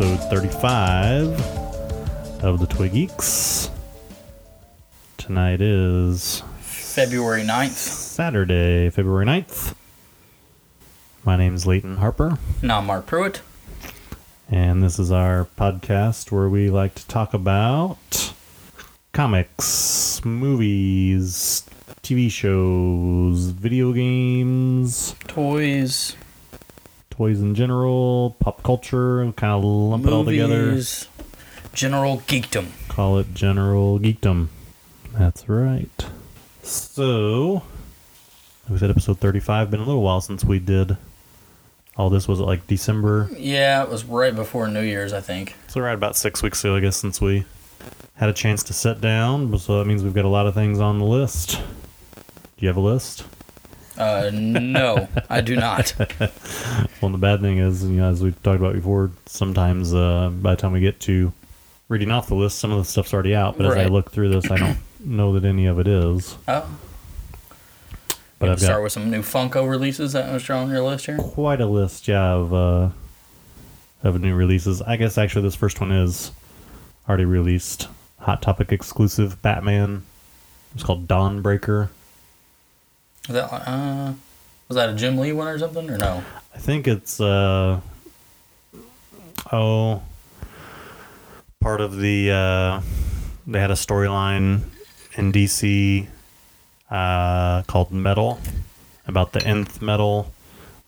episode 35 of the Toy Geeks. Tonight is February 9th. Saturday, February 9th. My name's Leighton Harper, And I'm Mark Pruitt. and this is our podcast where we like to talk about comics, movies, TV shows, video games, Toys, toys in general, pop culture, kind of lump it all together. movies, general geekdom. Call it general geekdom. That's right. So, we said episode 35. Been a little while since we did all this. Was it like December? Yeah, it was right before New Year's, I think. So, right about six weeks ago, I guess, since we had a chance to sit down. So, that means we've got a lot of things on the list. Do you have a list? Uh, no, I do not. Well, the bad thing is, you know, as we've talked about before, sometimes uh, by the time we get to reading off the list, some of the stuff's already out. But as I look through this, I don't know that any of it is. Oh, But I've start got with some new Funko releases that was on your list here. quite a list, yeah, of uh, of new releases. I guess actually this first one is already released. Hot Topic exclusive Batman. It's called Dawnbreaker. Was that uh, was that a Jim Lee one or something or no? I think it's uh oh part of the uh they had a storyline in DC uh called Metal about the nth metal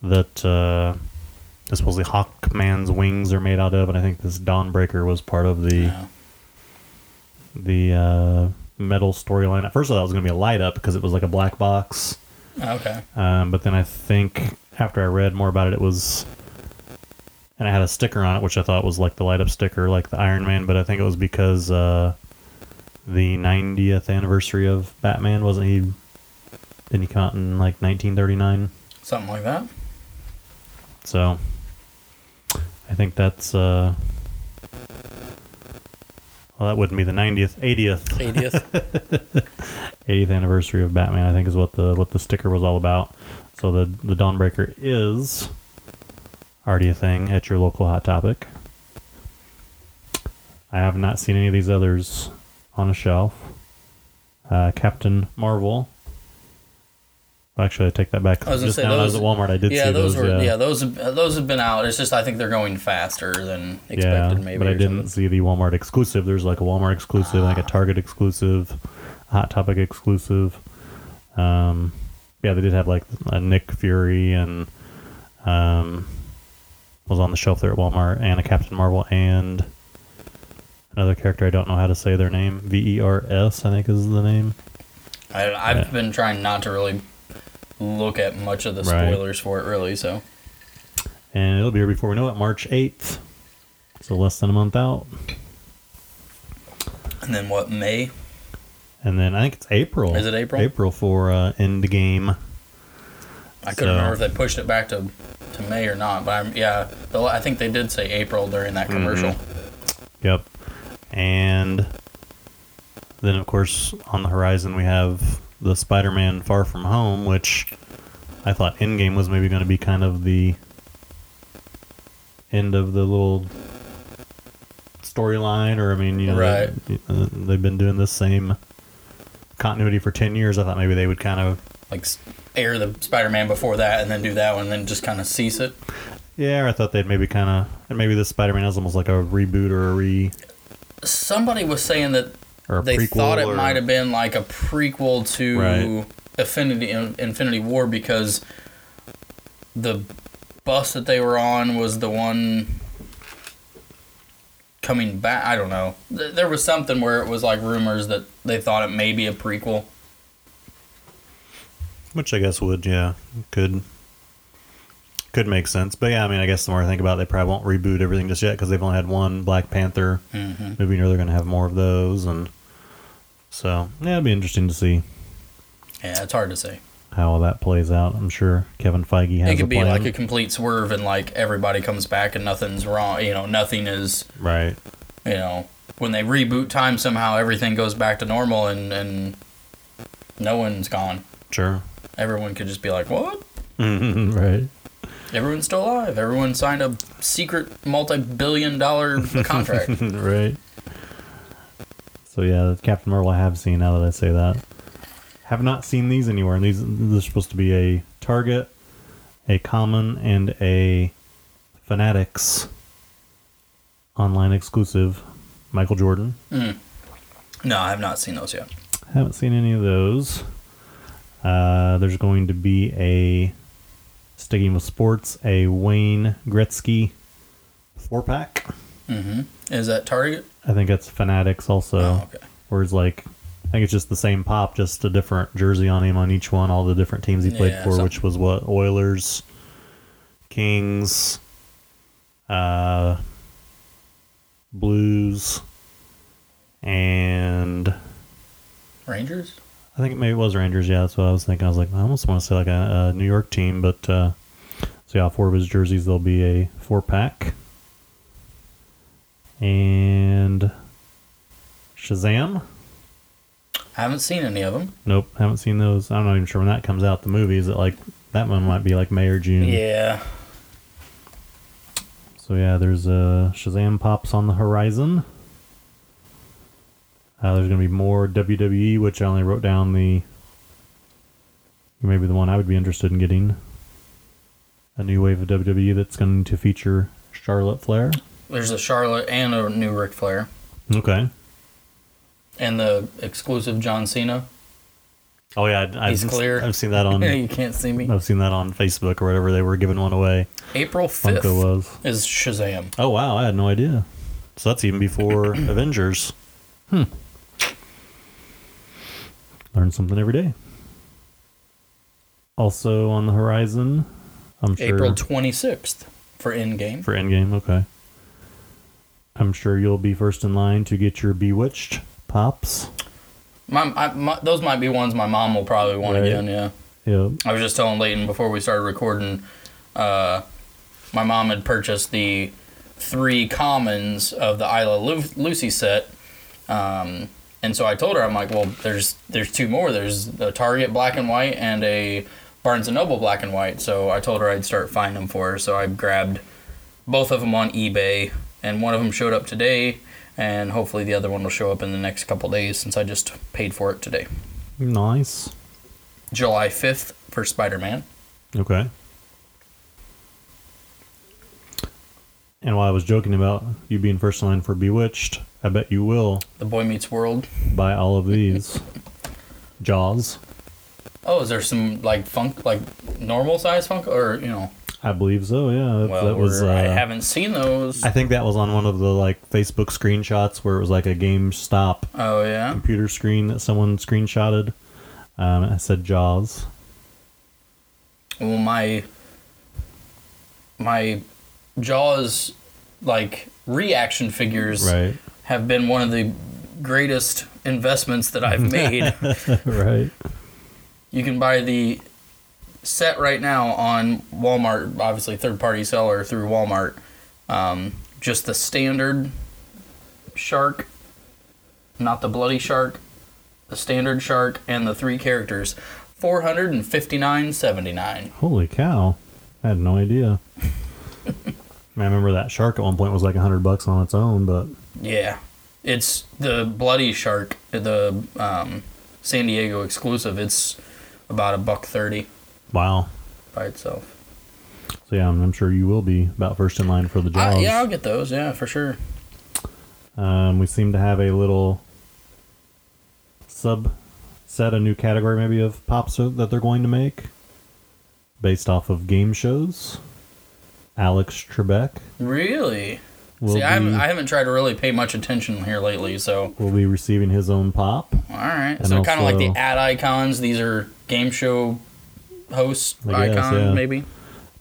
that uh supposedly Hawkman's wings are made out of and I think this Dawnbreaker was part of the No. the uh metal storyline. At first I thought it was gonna be a light up because it was like a black box. Oh, okay. Um, but then I think after I read more about it, it was, and I had a sticker on it, which I thought was like the light up sticker, like the Iron Man. But I think it was because uh, the 90th anniversary of Batman wasn't he? Didn't he come out in like 1939? Something like that. So I think that's uh, well, that wouldn't be the 90th, 80th, 80th. 80th anniversary of Batman. I think is what the what the sticker was all about. So the the Dawnbreaker is already a thing at your local Hot Topic. I have not seen any of these others on a shelf. Uh, Captain Marvel. Actually, I take that back. I was Just say now when I was at Walmart, I did yeah, see those, those. were yeah, yeah. those have, those have been out. It's just I think they're going faster than expected. yeah, maybe, but I didn't something. see the Walmart exclusive. There's like a Walmart exclusive, like a Target exclusive, Hot Topic exclusive. Um, yeah, they did have like a Nick Fury and um, was on the shelf there at Walmart, and a Captain Marvel and another character I don't know how to say their name. V E R S, I think is the name. I, I've Yeah. been trying not to really look at much of the Right. spoilers for it, really. So And it'll be here before we know it, March eighth. So less than a month out. and then what? May? And then I think it's April. Is it April? April for uh, Endgame. I couldn't So- remember if they pushed it back to, to May or not, but I'm, yeah, I think they did say April during that commercial. Yep. And then, of course, on the horizon, we have the Spider Man Far From Home, which I thought Endgame was maybe going to be kind of the end of the little storyline, or I mean, you know, Right. they, uh, they've been doing this same continuity for 10 years. I thought maybe they would kind of, Like air the Spider-Man before that, and then do that one, and then just kind of cease it. yeah, I thought they'd maybe kind of, and maybe this Spider Man is almost like a reboot or a re, Somebody was saying that or a they thought it or- might have been like a prequel to Right. Infinity Infinity War because the bus that they were on was the one coming back. I don't know. There was something where it was like rumors that they thought it may be a prequel. Which I guess would, yeah, could could make sense. But yeah, I mean, I guess the more I think about it, they probably won't reboot everything just yet because they've only had one Black Panther Mm-hmm. movie. You know they're going to have more of those, and so yeah, it'd be interesting to see Yeah, it's hard to say. how all that plays out. I'm sure Kevin Feige has It could a be like a complete swerve, and like everybody comes back and nothing's wrong. You know, nothing is. right. You know, when they reboot time, somehow everything goes back to normal, and and no one's gone. Sure. Everyone could just be like, "What?" right. Everyone's still alive. Everyone signed a secret multi-billion-dollar contract. right. So yeah, Captain Marvel I have seen. Now that I say that, have not seen these anywhere. And these this is supposed to be a Target, a Common, and a Fanatics online exclusive. Michael Jordan. no, I have not seen those yet. Haven't seen any of those. Uh, there's going to be a sticking with sports, a Wayne Gretzky four pack. hmm Is that Target? I think it's Fanatics also. Oh, okay. Where it's like, I think it's just the same pop, just a different jersey on him on each one, all the different teams he played Yeah, for, which was what? Oilers, Kings, uh, Blues, and Rangers. I think maybe it was Rangers. Yeah, that's what I was thinking. I was like, I almost want to say like a, a New York team, but uh, so yeah, four of his jerseys. There'll be a four pack, and Shazam. I haven't seen any of them. Nope, haven't seen those. I'm not even sure when that comes out. The movie is it like that one might be like May or June. Yeah. So yeah, there's uh, Shazam pops on the horizon. Uh, there's gonna be more WWE, which I only wrote down the maybe the one I would be interested in getting. A new wave of WWE that's going to feature Charlotte Flair. There's a Charlotte and a new Ric Flair. Okay. And the exclusive John Cena. Oh yeah, I- I've, He's clear. I've seen that on you can't see me. I've seen that on Facebook or whatever they were giving one away. April 5th was. is Shazam. Oh wow, I had no idea. So that's even before Avengers. Hmm. Learn something every day. Also on the horizon, I'm sure April 26th for Endgame. for Endgame. Okay. I'm sure you'll be first in line to get your Bewitched pops. My, I, my, those might be ones my mom will probably want Right. again, yeah. Yep. I was just telling Leighton before we started recording, uh, my mom had purchased the three commons of the I Love Lu- Lucy set. Um, and so I told her, I'm like, well, there's there's two more. There's a Target black and white and a Barnes and Noble black and white. So I told her I'd start finding them for her. So I grabbed both of them on eBay, and one of them showed up today, and hopefully the other one will show up in the next couple days since I just paid for it today. Nice. July 5th for Spider Man. Okay. And while I was joking about you being first in line for Bewitched, I bet you will The Boy Meets World. buy all of these. Jaws. Oh, is there some like funk, like normal size funk, or you know? I believe so. Yeah, that, Well, that was. Uh, I haven't seen those. I think that was on one of the like Facebook screenshots where it was like a GameStop oh yeah. computer screen that someone screenshotted. Um, it said Jaws. Well, my my Jaws like reaction figures Right. have been one of the greatest investments that I've made. right. you can buy the set right now on Walmart, obviously third party seller through Walmart. Um, just the standard shark, not the bloody shark, the standard shark, and the three characters. Four hundred and fifty nine seventy nine. Holy cow! I had no idea. I remember that shark at one point was like a hundred bucks on its own, but Yeah, it's the bloody shark, the um, San Diego exclusive. It's about a buck thirty wow. by itself. So yeah, I'm, I'm sure you will be about first in line for the I, Jaws. yeah, I'll get those. Yeah, for sure. Um, we seem to have a little sub set, a new category maybe of pops that they're going to make based off of game shows. Alex Trebek Really? See, I haven't, be I haven't tried to really pay much attention here lately, so we'll be receiving his own pop. all right. And so kind of like the ad icons. These are game show host I guess, icon, yeah. maybe.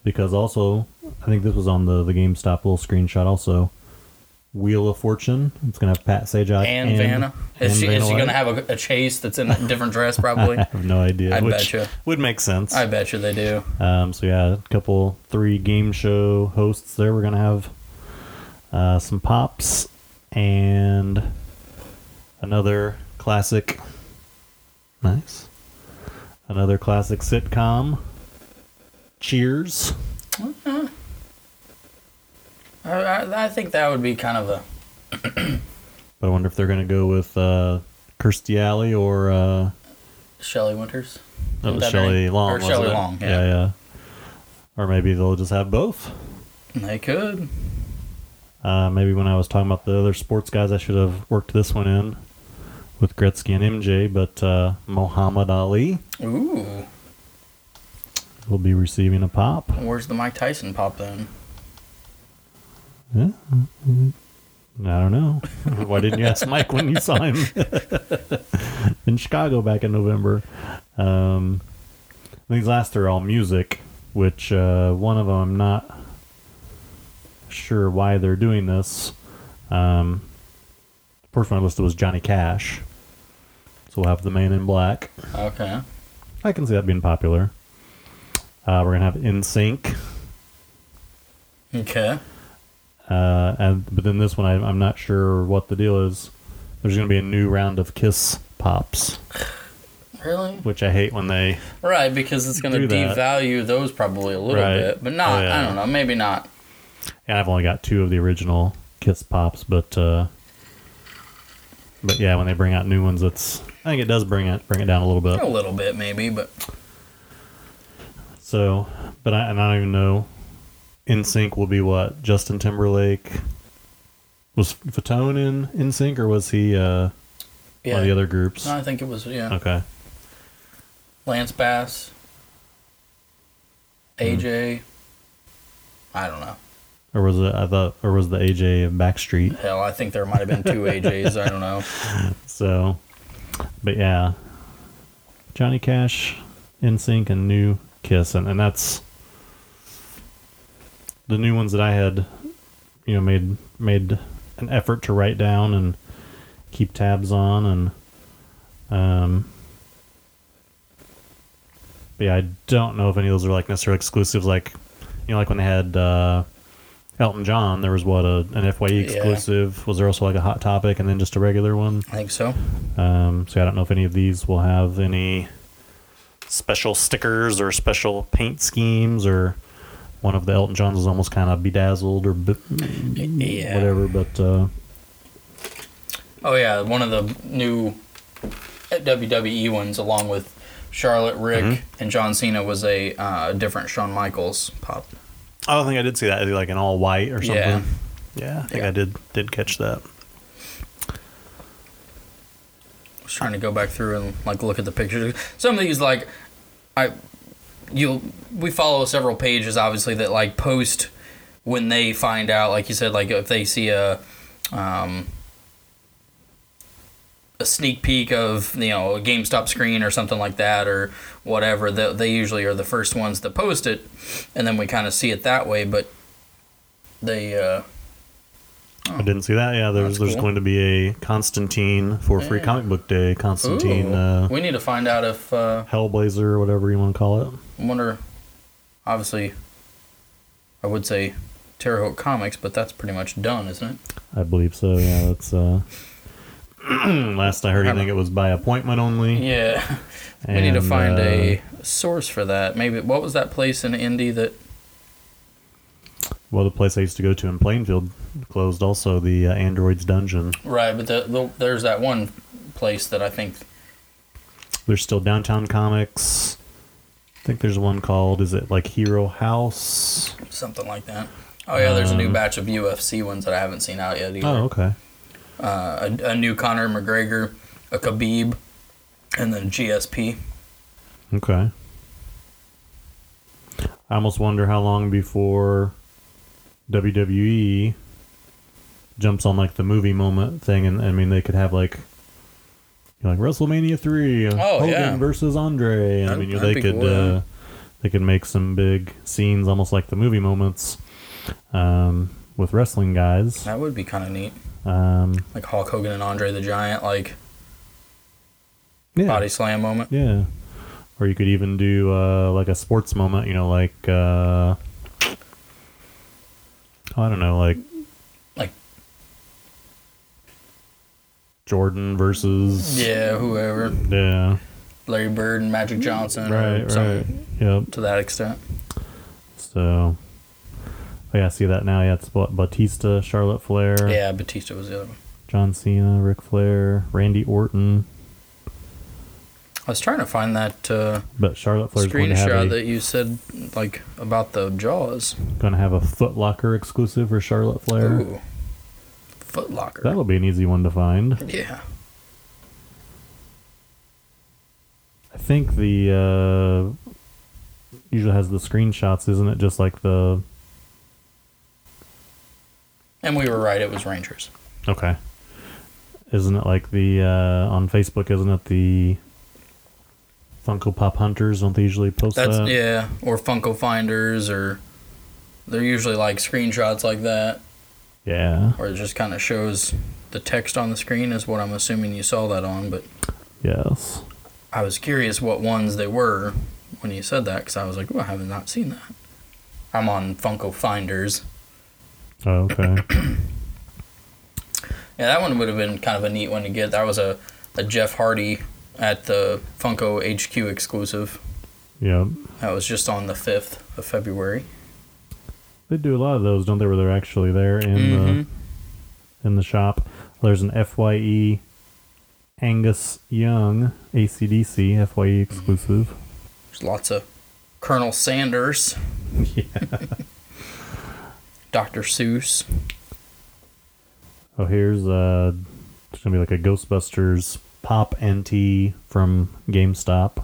because also I think this was on the the GameStop little screenshot also. Wheel of Fortune. It's gonna have Pat Sajak And, Vanna. Is and she, is she White. gonna have a, a chase that's in a different dress? I Probably. have no idea. I bet you would make sense. I bet you they do. Um, so yeah, a couple, three game show hosts there. We're gonna have uh, some pops and another classic. Nice. Another classic sitcom. Cheers. I, I, I think that would be kind of a But I wonder if they're going to go with uh, Kirstie Alley or uh, Shelley Winters. that was That Shelley? Long. Or Shelley it? Long, yeah. yeah, yeah. Or maybe they'll just have both. They could. Uh, maybe when I was talking about the other sports guys, I should have worked this one in with Gretzky and MJ. But uh, Muhammad Ali Ooh, will be receiving a pop. where's the Mike Tyson pop then? Yeah. I don't know. Why didn't you ask Mike when you saw him in Chicago back in November? Um, these last are all music, which uh, one of them I'm not sure why they're doing this. Um, first one I listed was Johnny Cash. So we'll have the Man in Black. Okay. I can see that being popular. Uh, we're gonna have NSYNC. Okay. Uh, and but then this one, I, I'm not sure what the deal is. There's going to be a new round of Kiss pops, Really? which I hate when they. Right, because it's going to that. devalue those probably a little Right. bit, but not. Oh, yeah. I don't know. Maybe not. And I've only got two of the original Kiss pops, but uh, but yeah, when they bring out new ones, it's I think it does bring it bring it down a little bit. A little bit, maybe, but So, but I and I don't even know. NSYNC will be what Justin Timberlake. Was Fatone in NSYNC or was he uh, yeah. one of the other groups? No, I think it was yeah. Okay. Lance Bass. AJ. I don't know. Or was it? I thought, or was the AJ of Backstreet? Hell, I think there might have been two AJs. I don't know. So, but yeah, Johnny Cash, NSYNC, and New Kiss, and, and that's the new ones that I had, you know, made made an effort to write down and keep tabs on, and um, but yeah, I don't know if any of those are like necessarily exclusives, like you know, like when they had. Uh, Elton John, there was what a an FYE Yeah. exclusive. Was there also like a hot topic and then just a regular one? I think so. Um, so I don't know if any of these will have any special stickers or special paint schemes or one of the Elton Johns is almost kind of bedazzled or bi- Yeah. whatever. But uh, Oh yeah, one of the new WWE ones, along with Charlotte, Ric, Mm-hmm. and John Cena, was a uh, different Shawn Michaels pop. I don't think I did see that like an all white or something. Yeah. Yeah, I think Yeah. I did did catch that. I was trying to go back through and like look at the pictures. Some of these like I you we follow several pages obviously that like post when they find out like you said like if they see a um a sneak peek of you know a GameStop screen or something like that or whatever they, they usually are the first ones to post it and then we kind of see it that way but they uh I didn't see that. Yeah, there's there's cool. going to be a Constantine for Free Comic Book Day. Constantine ooh, uh, we need to find out if uh Hellblazer or whatever you want to call it. I wonder. Obviously, I would say Terre Haute Comics, but that's pretty much done, isn't it? I believe so. Yeah, that's. Last I heard, I think it was by appointment only. Yeah. we need to find uh, a source for that. Maybe what was that place in Indy that? Well, the place I used to go to in Plainfield closed. Also, the uh, Androids Dungeon. Right, but the, the, there's that one place that I think. There's still Downtown Comics. I think there's one called. Is it like Hero House? Something like that. Oh yeah, there's a new Um, batch of UFC ones that I haven't seen out yet either. Oh, okay. Uh, a, a new Conor McGregor, a Khabib, and then GSP. Okay. I almost wonder how long before WWE jumps on like the movie moment thing, and I mean they could have like, you know, like WrestleMania three, uh, Oh, Hogan yeah. versus Andre. And I mean, you know, they could cool, uh, they could make some big scenes, almost like the movie moments, um, with wrestling guys. That would be kind of neat. Um, Like Hulk Hogan and Andre the Giant, like yeah, body slam moment. Yeah. Or you could even do uh, like a sports moment, you know, like uh, I don't know, like Like- Jordan versus Yeah, whoever. yeah, Larry Bird and Magic Johnson. right, or something right, yep. To that extent. So, Oh yeah, I see that now. Yeah, it's Ba- Batista, Charlotte Flair, Yeah, Batista was the other one. John Cena, Ric Flair, Randy Orton. I was trying to find that uh, But Charlotte Flair's going to have screenshot a, that you said like about the Jaws. going to have a Foot Locker exclusive for Charlotte Flair. Ooh, Foot Locker. That'll be an easy one to find. yeah. I think the uh, usually has the screenshots, isn't it? Just like the And we were right. It was Rangers. okay, isn't it like the uh, on Facebook? Isn't it the Funko Pop Hunters? Don't they usually post That's that? yeah, or Funko Finders, or they're usually like screenshots like that, Yeah. Or it just kind of shows the text on the screen. Is what I'm assuming you saw that on. But Yes. I was curious what ones they were when you said that, because I was like, oh, I have not seen that. I'm on Funko Finders. Oh, okay. Yeah, that one would have been kind of a neat one to get. That was a, a Jeff Hardy at the Funko HQ exclusive. yep. That was just on the 5th of February. They do a lot of those, don't they? Where they're actually there in Mhm. the in the shop. There's an FYE Angus Young AC/DC FYE exclusive. There's lots of Colonel Sanders, yeah. Dr. Seuss. Oh, here's uh, it's gonna be like a Ghostbusters pop NT from GameStop.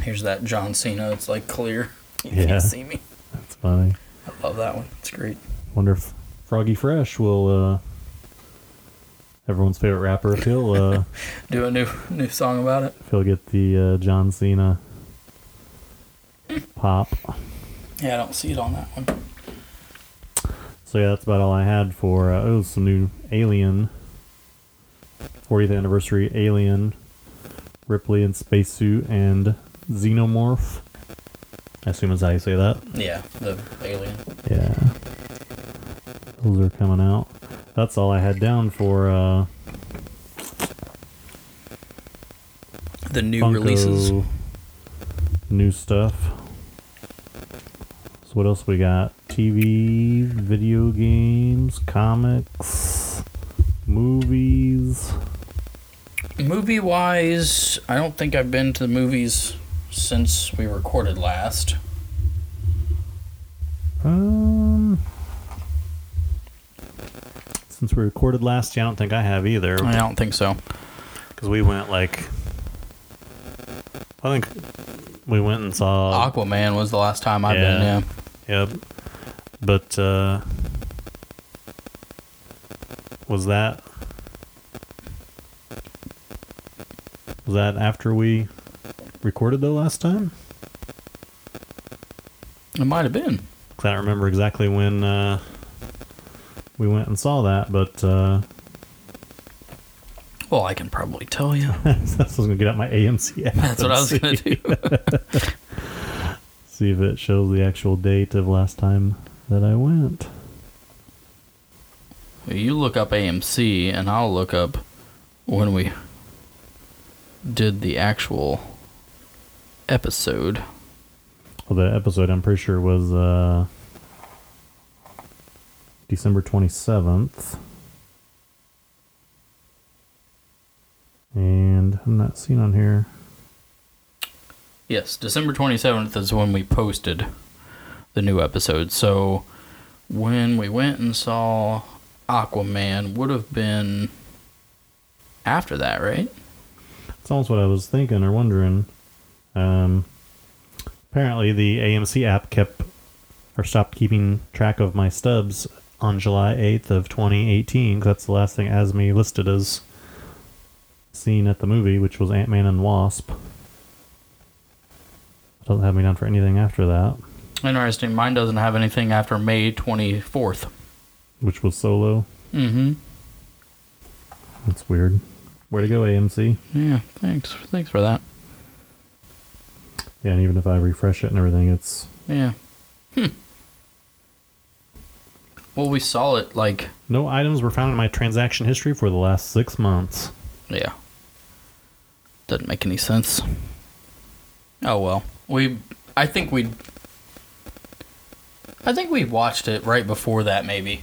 Here's that John Cena. It's like clear. You Yeah. can't see me. That's funny. I love that one. It's great. Wonder if Froggy Fresh will uh, everyone's favorite rapper if he'll uh, Do a new new song about it. if he'll get the uh, John Cena pop. Yeah, I don't see it on that one. So yeah, that's about all I had for uh, oh some new Alien 40th anniversary Alien Ripley in spacesuit and Xenomorph. I assume is how you say that. Yeah, the alien. Yeah, those are coming out. That's all I had down for uh, The new Funko releases. new stuff. So what else we got? TV, video games, comics, movies. Movie wise, I don't think I've been to the movies since we recorded last. Um, since we recorded last, yeah, I don't think I have either. I don't think so. Because we went like, I think we went and saw. Aquaman was the last time I've been. Yeah. Yeah. Yep. But uh, was that was that after we recorded the last time? It might have been. I don't remember exactly when uh, we went and saw that, but uh, Well, I can probably tell you. I was gonna get out my AMC app. That's what I was gonna do. See if it shows the actual date of last time that I went. you look up AMC, and I'll look up when we did the actual episode. Well, the episode I'm pretty sure was uh, December 27th. And I'm not seeing on here. Yes, December 27th is when we posted the new episode. So when we went and saw Aquaman would have been after that, right? That's almost what I was thinking or wondering. Um, apparently, the AMC app kept or stopped keeping track of my stubs on July 8th of 2018. 'cause that's the last thing Asmi listed as seen at the movie, which was Ant Man and Wasp. Doesn't have me down for anything after that, Interesting. Mine doesn't have anything after May 24th. which was Solo. Mm-hmm. That's weird. Where to go, AMC? Yeah, thanks. Thanks for that. Yeah, and even if I refresh it and everything, it's Yeah. Hmm. Well, we saw it like no items were found in my transaction history for the last six months. Yeah. Doesn't make any sense. Oh well. We I think we I think we watched it right before that, maybe.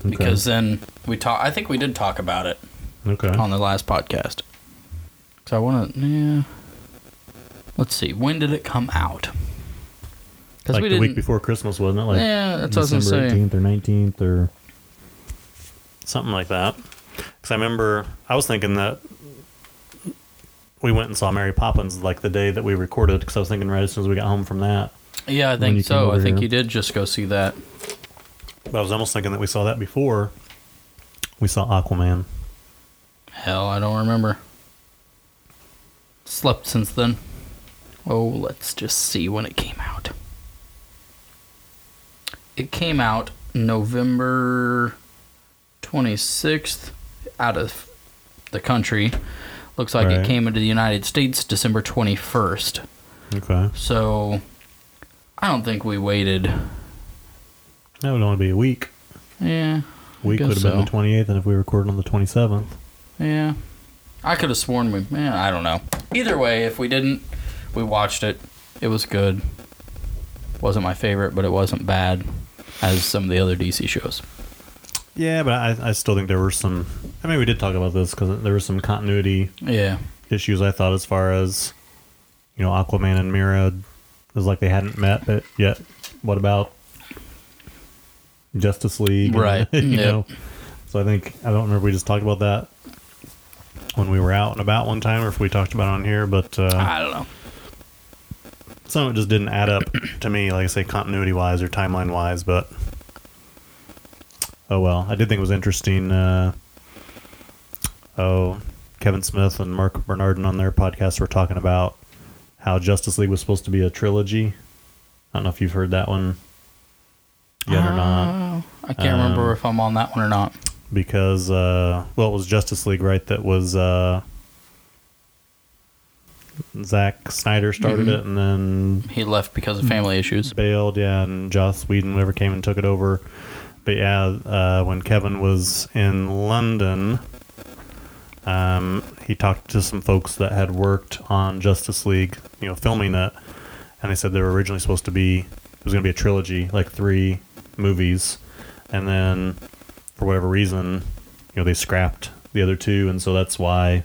Okay. Because then we talk. I think we did talk about it okay. on the last podcast. So I want to. Yeah. Let's see. When did it come out? Like we the week before Christmas, wasn't it? Like yeah, that's what I was December say. 18th or 19th or something like that. Because I remember I was thinking that we went and saw Mary Poppins like the day that we recorded. Because I was thinking right as soon as we got home from that. Yeah, I think so. I think here. you did just go see that. But I was almost thinking that we saw that before we saw Aquaman. Hell, I don't remember. Slept since then. Oh, let's just see when it came out. It came out November 26th out of the country. Looks like it came into the United States December 21st. Okay. So I don't think we waited. That would only be a week. Yeah. Week would have been the 28th, and if we recorded on the 27th. Yeah. I could have sworn we. Yeah, I don't know. Either way, if we didn't, we watched it. It was good. Wasn't my favorite, but it wasn't bad as some of the other DC shows. Yeah, but I, I still think there were some. I mean, we did talk about this because there were some continuity Yeah. issues. I thought as far as you know, Aquaman and Mera it was like they hadn't met, but yet, what about Justice League? and, Right. you Yep. know, so I think I don't remember we just talked about that when we were out and about one time, or if we talked about it on here. But uh, I don't know. some of it just didn't add up to me, like I say, continuity wise or timeline wise. But oh well, I did think it was interesting. Uh, oh, Kevin Smith and Marc Bernardin on their podcast were talking about how Justice League was supposed to be a trilogy. I don't know if you've heard that one yet or not, Uh, I can't remember Um, if I'm on that one or not. because uh, well, it was Justice League, right? That was uh, Zack Snyder started Mhm. it, and then He left because of family issues. bailed, yeah, and Joss Whedon, whoever came and took it over. But yeah, uh, when Kevin was in London, um, he talked to some folks that had worked on Justice League, you know, filming it, and they said they were originally supposed to be it was going to be a trilogy, like three movies, and then for whatever reason, you know, they scrapped the other two, and so that's why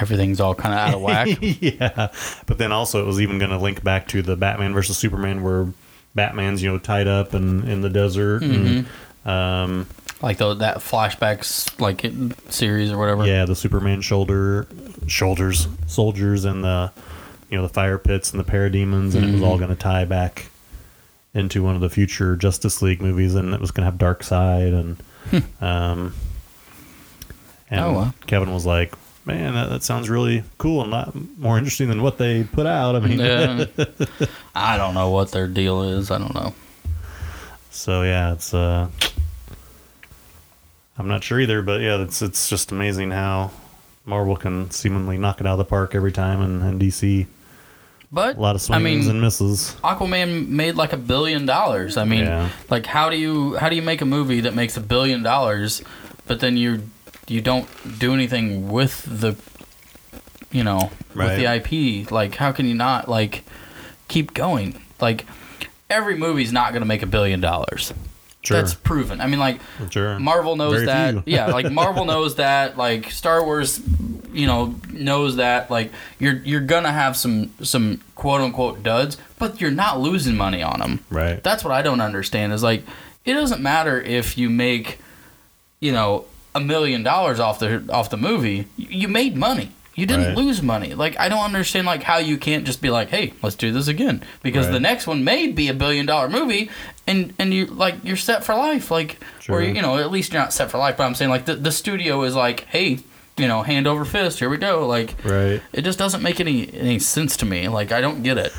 Everything's all kind of out of whack. yeah, but then also it was even going to link back to the Batman versus Superman, where Batman's you know tied up and in the desert, and um, like the, that flashbacks like it, series or whatever. yeah, the Superman shoulder shoulders soldiers and the you know the fire pits and the parademons, and it was all going to tie back into one of the future Justice League movies, and it was going to have Darkseid and um, and Oh, well. Kevin was like. Man, that, that sounds really cool and a lot more interesting than what they put out. I mean, Yeah. I don't know what their deal is. I don't know. So yeah, it's uh I'm not sure either, but yeah, it's it's just amazing how Marvel can seemingly knock it out of the park every time and, and DC But a lot of I swings mean, and misses. Aquaman made like a billion dollars. I mean, Yeah. like how do you how do you make a movie that makes a billion dollars, but then you you don't do anything with the you know with the IP? Like how can you not like keep going? Like every movie's not going to make a billion dollars. Sure. That's proven. I mean, like sure. Marvel knows Very that. few. yeah, like Marvel knows that. Like Star Wars, you know, knows that. Like you're you're gonna have some some quote unquote duds, but you're not losing money on them. right. That's what I don't understand. Is like it doesn't matter if you make, you know, a million dollars off the off the movie. You, you made money. You didn't Right. lose money. Like I don't understand like how you can't just be like, hey, let's do this again because the next one may be a billion dollar movie, and and you like you're set for life. Like Sure. or you know at least you're not set for life. But I'm saying like the the studio is like, hey, you know, hand over fist. Here we go. Like right. it just doesn't make any any sense to me. Like I don't get it.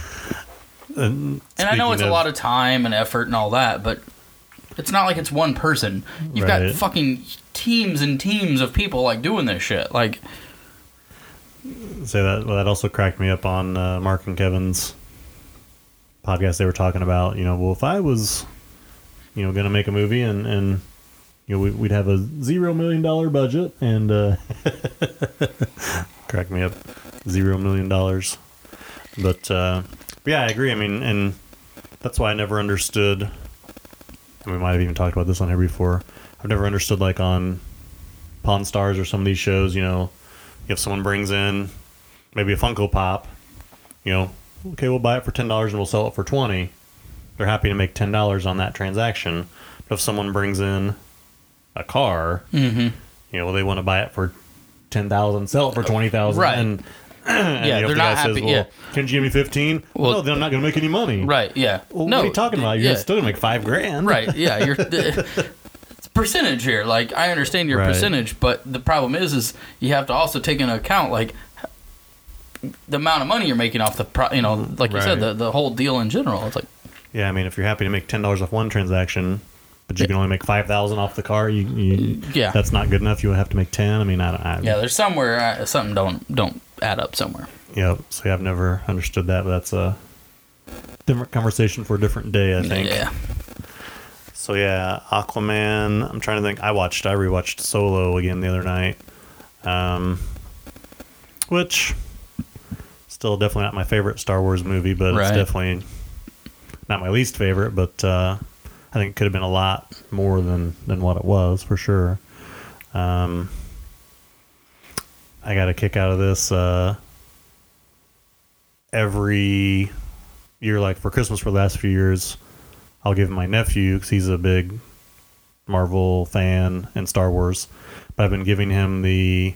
And, And I know it's a lot of time and effort and all that, but it's not like it's one person. You've got fucking teams and teams of people like doing this shit. Like, say that well, that also cracked me up on uh, Marc and Kevin's podcast. They were talking about you know, well, if I was you know going to make a movie and and you know we, we'd have a zero million dollar budget and uh, crack me up zero million dollars. But uh, but yeah, I agree. I mean, and that's why I never understood. And we might have even talked about this on here before. I've never understood like on Pawn Stars or some of these shows. You know, if someone brings in maybe a Funko Pop, you know, okay, we'll buy it for ten dollars and we'll sell it for twenty. They're happy to make ten dollars on that transaction. But if someone brings in a car, Mm-hmm. you know, well they want to buy it for ten thousand, sell it for twenty thousand, Right. And, and Yeah, you know, they're the not guy happy- Says, well, yeah. Can you give me fifteen? Well, Well- no, they're not going to make any money. Right. Yeah. Well, no. what are you talking about? You're yeah. still going to make five grand. right. Yeah. You're. percentage here. Like I understand your Right. percentage, but the problem is, is you have to also take into account like the amount of money you're making off the, pro- you know, like you said, the the whole deal in general. It's like Yeah, I mean, if you're happy to make ten dollars off one transaction, but you can only make five thousand off the car, you, you Yeah. that's not good enough. You would have to make ten. I mean, I don't. I, yeah, there's somewhere uh, something don't don't add up somewhere. Yep. So yeah, I've never understood that, but that's a different conversation for a different day. I think. Yeah. So yeah, Aquaman. I'm trying to think. I watched. I rewatched Solo again the other night, um, which still definitely not my favorite Star Wars movie, but it's definitely not my least favorite. But uh, I think it could have been a lot more than than what it was for sure. Um, I got a kick out of this. Uh, every year, like for Christmas for the last few years, I'll give my nephew because he's a big Marvel fan and Star Wars. But I've been giving him the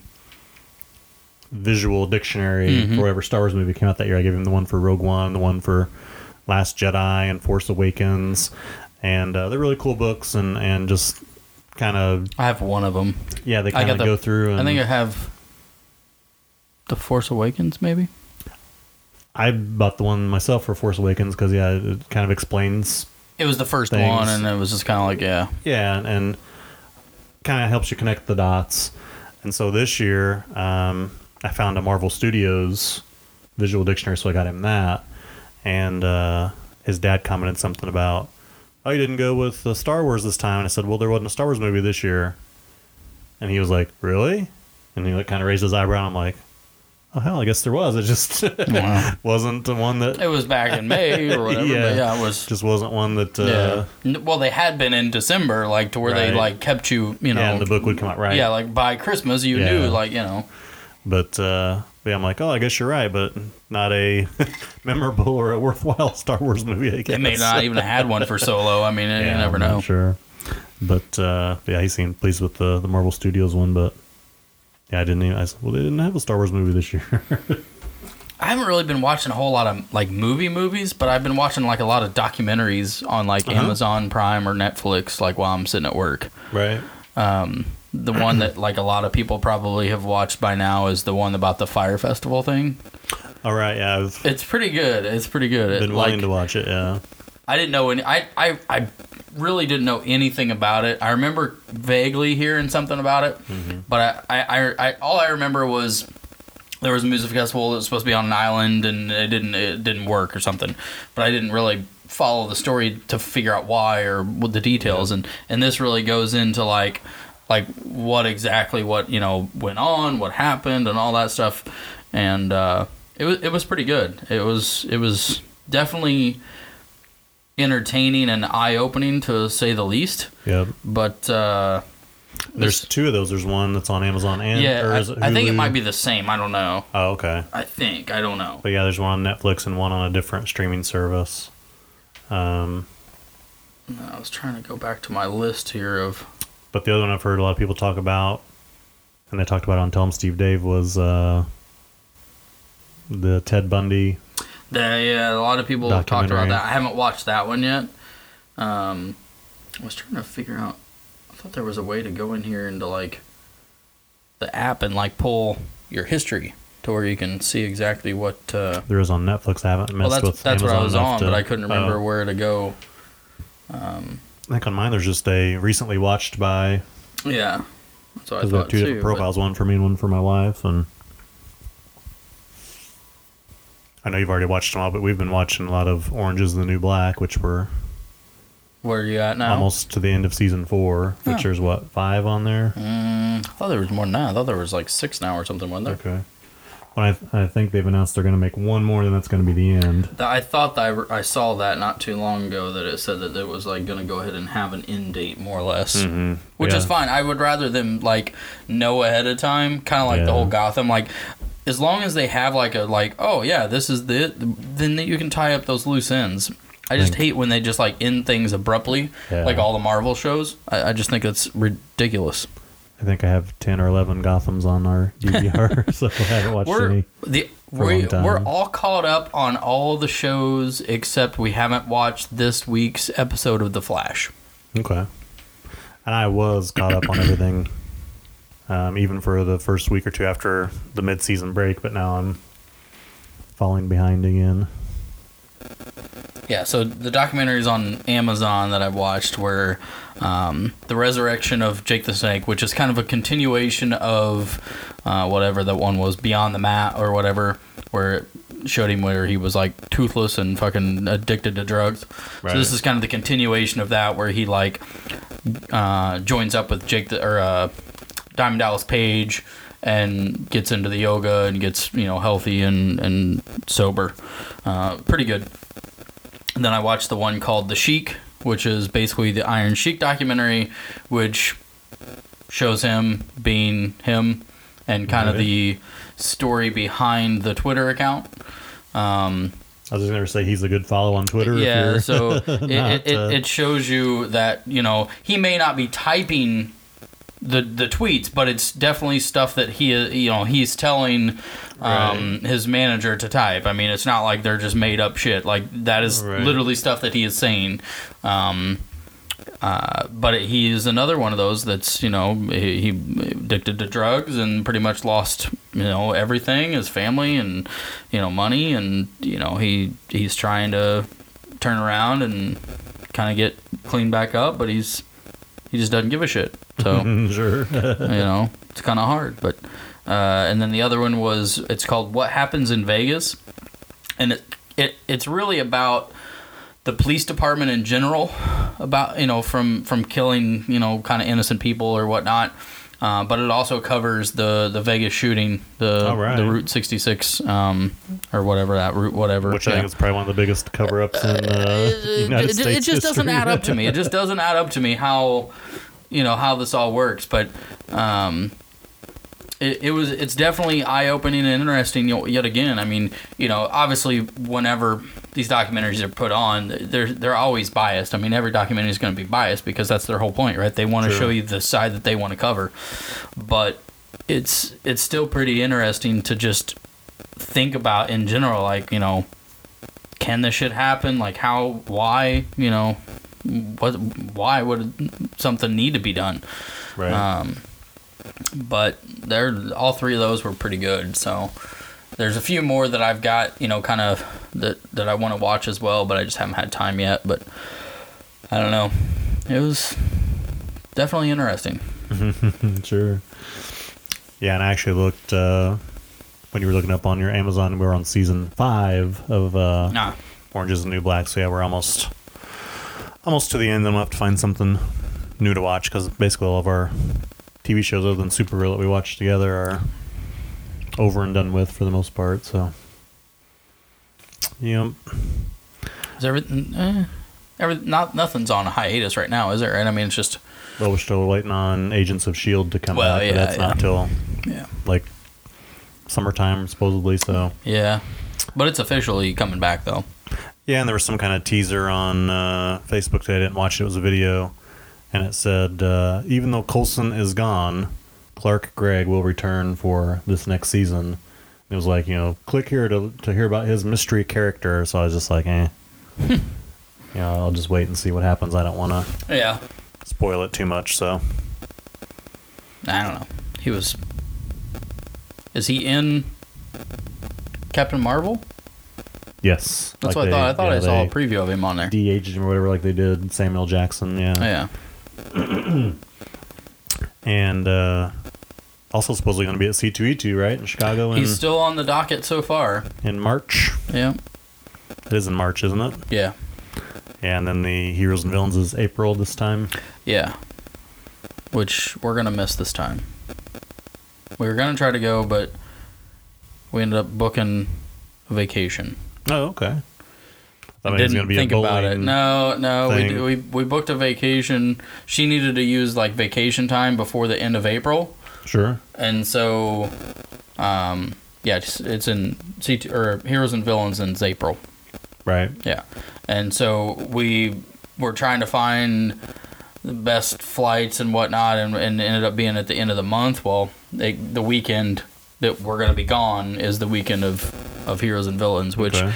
visual dictionary Mhm. for whatever Star Wars movie came out that year. I gave him the one for Rogue One, the one for Last Jedi, and Force Awakens, and uh, they're really cool books and and just kind of I have one of them. yeah they kind of the- go through. And I think I have the Force Awakens, maybe. I bought the one myself for Force Awakens because yeah, it kind of explains It was the first Things. one, and it was just kind of like, yeah, yeah, and, and kind of helps you connect the dots. And so this year, um, I found a Marvel Studios visual dictionary, so I got him that. And uh, his dad commented something about, "Oh, you didn't go with the Star Wars this time." And I said, "Well, there wasn't a Star Wars movie this year." And he was like, "Really?" And he like kind of raised his eyebrow. And I'm like, "Oh hell, I guess there was. It just Wow. wasn't the one that it was back in May or whatever. Yeah. But yeah, it was. just wasn't one that uh, yeah. Well, they had been in December, like to where they like kept you, you know, yeah, and the book would come out right. yeah, like by Christmas you Yeah. knew, like you know, But uh, yeah, I'm like, oh, I guess you're right, but not a memorable or a worthwhile Star Wars movie. I guess. they may not even have had one for Solo. I mean, you never I'm know. sure. But uh, yeah, he seemed pleased with the the Marvel Studios one, but yeah, I didn't even. I well, they didn't have a Star Wars movie this year. I haven't really been watching a whole lot of like movie movies, but I've been watching like a lot of documentaries on like Uh-huh. Amazon Prime or Netflix, like while I'm sitting at work. right. Um, the one that like a lot of people probably have watched by now is the one about the Fyre festival thing. All right. Yeah, I've It's pretty good. It's pretty good. It, been wanting like, to watch it. Yeah. I didn't know any. I, I I really didn't know anything about it. I remember vaguely hearing something about it, but I, I, I, all I remember was there was a music festival that was supposed to be on an island and it didn't it didn't work or something. But I didn't really follow the story to figure out why or what the details and and this really goes into like like what exactly what you know went on, what happened, and all that stuff. And uh, it was it was pretty good. It was it was definitely entertaining and eye opening to say the least. Yep. But uh, There's two of those. There's one that's on Amazon and yeah, I, it I think it might be the same. I don't know. Oh, okay. I think I don't know. But yeah, there's one on Netflix and one on a different streaming service. Um, I was trying to go back to my list here of But the other one I've heard a lot of people talk about, and they talked about it on Tell 'em Steve Dave, was uh, the Ted Bundy. The yeah. A lot of people have talked about that. I haven't watched that one yet. Um, I was trying to figure out. I thought there was a way to go in here into like the app and like pull your history to where you can see exactly what. Uh, There is on Netflix. I haven't messed well, that's with that's what I was on, to- but I couldn't remember Oh. where to go. Um, I think on mine there's just a recently watched by. yeah, that's what I thought two too. different but- profiles, one for me and one for my wife, and. I know you've already watched them all, but we've been watching a lot of Orange is the New Black, which we're Where are you at now? almost to the end of season four, which Oh. there's what, five on there? Mm, I thought there was more than that. I thought there was like six now or something, wasn't there? Okay. When I, I think they've announced they're going to make one more, then that's going to be the end. I thought that I, re- I saw that not too long ago that it said that it was like going to go ahead and have an end date more or less, Mm-hmm. which Yeah. is fine. I would rather them like know ahead of time, kind of like the whole Gotham. Like as long as they have like a like oh yeah this is the then you can tie up those loose ends. I just hate when they just like end things abruptly, Yeah. like all the Marvel shows. I, I just think it's ridiculous. I think I have 10 or 11 Gothams on our DVR, so I haven't watched We're any. the we, we're all caught up on all the shows except we haven't watched this week's episode of The Flash. Okay. And I was caught up on everything, um, even for the first week or two after the mid-season break, but now I'm falling behind again. Yeah, so the documentaries on Amazon that I've watched were um, the resurrection of Jake the Snake, which is kind of a continuation of uh, whatever that one was, Beyond the Mat or whatever, where it showed him where he was like toothless and fucking addicted to drugs. Right. So this is kind of the continuation of that, where he like uh, joins up with Jake the, or uh, Diamond Dallas Page and gets into the yoga and gets you know healthy and and sober. Uh, pretty good. And then I watched the one called The Sheik, which is basically the Iron Sheik documentary, which shows him being him and kind of the story behind the Twitter account. Um, I was just going to say he's a good follow on Twitter. if yeah, you're so it, not, it, it, uh, it shows you that you know he may not be typing the the tweets, but it's definitely stuff that he you know he's telling um, his manager to type. I mean, it's not like they're just made up shit. Like that is Right. literally stuff that he is saying. Um, uh, but he is another one of those that's you know he, he addicted to drugs and pretty much lost you know everything his family and you know money and you know he he's trying to turn around and kind of get clean back up but he's he just doesn't give a shit so sure. you know it's kind of hard but uh, and then the other one was it's called what happens in vegas and it, it it's really about the police department in general about you know from from killing you know kind of innocent people or whatnot uh, but it also covers the the Vegas shooting the right. the Route 66 um, or whatever that route whatever Which I think is probably one of the biggest cover ups in uh, United it, States. it just doesn't add up to me. It just doesn't add up to me how, you know, how this all works. But um, it, it was it's definitely eye opening and interesting. Yet again, I mean, you know, obviously, whenever these documentaries are put on, they're they're always biased. I mean, every documentary is going to be biased because that's their whole point, right? They want to show you the side that they want to cover, but it's it's still pretty interesting to just think about in general, like you know can this shit happen? Like how, why, you know, what, why would something need to be done? Right. Um, but they're all three of those were pretty good. So there's a few more that I've got, you know, kind of that that I want to watch as well, but I just haven't had time yet. But I don't know. It was definitely interesting. sure. Yeah, and I actually looked uh, when you were looking up on your Amazon. We were on season five of uh, Nah, Orange is the New Black. So yeah, we're almost almost to the end. Then we'll have to find something new to watch because basically all of our TV shows other than Supergirl that we watch together are over and done with for the most part. So, yep. is everything? Eh, every not nothing's on a hiatus right now, is it? Right? I mean, it's just Well, we're still waiting on Agents of Shield to come Well, back, yeah, but that's not yeah. till yeah, like summertime supposedly. So yeah. But it's officially coming back though. yeah, and there was some kind of teaser on uh, Facebook today. I didn't watch it. It was a video, and it said uh, even though Coulson is gone, Clark Gregg will return for this next season. It was like you know, click here to to hear about his mystery character. So I was just like, eh. you know, I'll just wait and see what happens. I don't want to Yeah. spoil it too much. So I don't know. He was. Is he in Captain Marvel? yes, That's Like what I thought. I thought yeah, I saw a preview of him on there. de-aged him or whatever, like they did Samuel Jackson. Yeah, yeah. and uh, also supposedly going to be at C2E2 right in Chicago in He's still on the docket so far. in March. Yeah. It is in March, isn't it? Yeah. Yeah, and then the Heroes and Villains is April this time. Yeah. Which we're going to miss this time. We were going to try to go, but we ended up booking a vacation. Oh, okay. I Didn't gonna be a think about it. No, no. We, thing. we we booked a vacation. She needed to use like vacation time before the end of April, Sure. and so, um, yeah, it's, it's in C or Heroes and Villains in April. Right. Yeah, and so we were trying to find the best flights and whatnot, and, and ended up being at the end of the month. Well, they, the weekend that we're gonna be gone is the weekend of of Heroes and Villains, which Okay.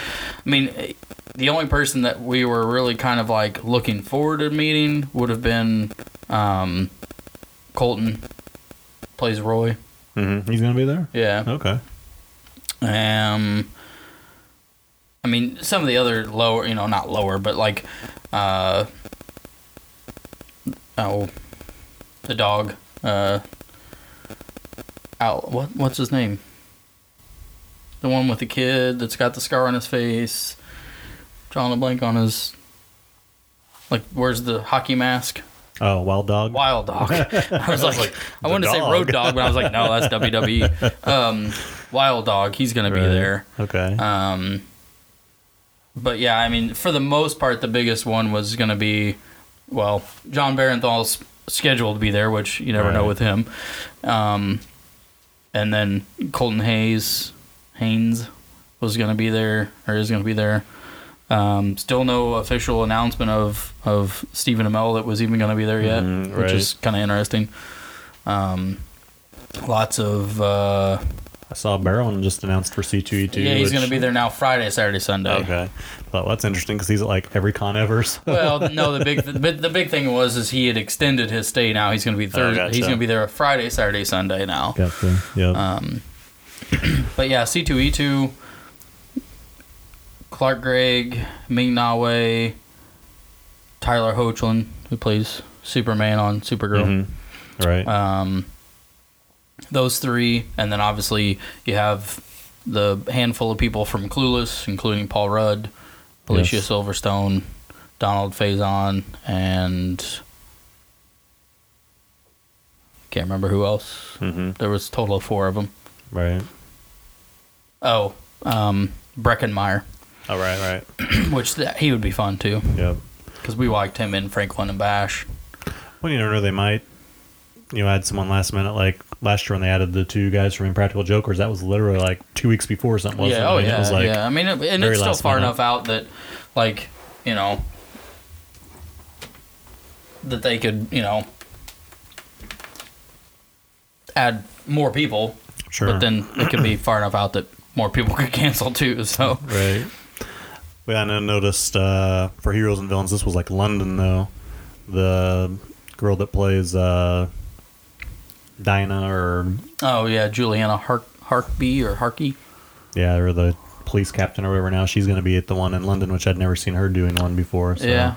I mean, the only person that we were really kind of like looking forward to meeting would have been um, Colton. Plays Roy. Mm-hmm. He's gonna be there. Yeah. Okay. Um, I mean, some of the other lower, you know, not lower, but like, uh, oh, the dog, uh, out. What what's his name? The one with the kid that's got the scar on his face. Drawing a blank on his. Like, where's the hockey mask? Oh, Wild Dog. Wild Dog. I was like, like, I wanted to say. Road Dog, but I was like, no, that's WWE. Um, Wild Dog, he's gonna be there. Okay. Um, but yeah, I mean, for the most part, the biggest one was gonna be, well, Jon Bernthal's scheduled to be there, which you never know with him. Um, and then Colton Hayes, Haynes, was gonna be there or is gonna be there. Um, still no official announcement of of Stephen Amell that was even going to be there yet, Mhm, which is kind of interesting. Um, lots of uh, I saw Barron just announced for C2E2. yeah, he's which- going to be there now Friday, Saturday, Sunday. Okay. Well, that's interesting because he's at like every con ever. so- Well, no, the big the, the big thing was is he had extended his stay. Now he's going to be Thursday. gotcha. He's going to be there Friday, Saturday, Sunday now. Gotcha. Yeah. Um, but yeah, C two E two, Clark Gregg, Ming Na Wei, Tyler Hoechlin, who plays Superman on Supergirl. Mhm. Right. Um, those three, and then obviously you have the handful of people from Clueless, including Paul Rudd, Alicia Yes. Silverstone, Donald Faison, and can't remember who else. hmm There was a total of four of them. Right. Oh, um, Breckin Meyer, Oh, right, right. which he would be fun too, Yep. because we liked him in Franklin and Bash. Well, you never know. They might, you know, add someone last minute. Like last year when they added the two guys from Impractical Jokers, that was literally like two weeks before something. Wasn't yeah, it? oh I mean, yeah, It was like, yeah. I mean, it, and it's still far minute. enough out that, like, you know, that they could, you know, add more people. Sure. But then it could be far enough out that more people could cancel too. So Right. Well, I know- noticed uh, for Heroes and Villains, this was like London though. The girl that plays uh, Dinah, or oh yeah, Juliana Hark Harkby or Harkey. yeah, or the police captain or whatever. Now she's going to be at the one in London, which I'd never seen her doing one before. So. Yeah.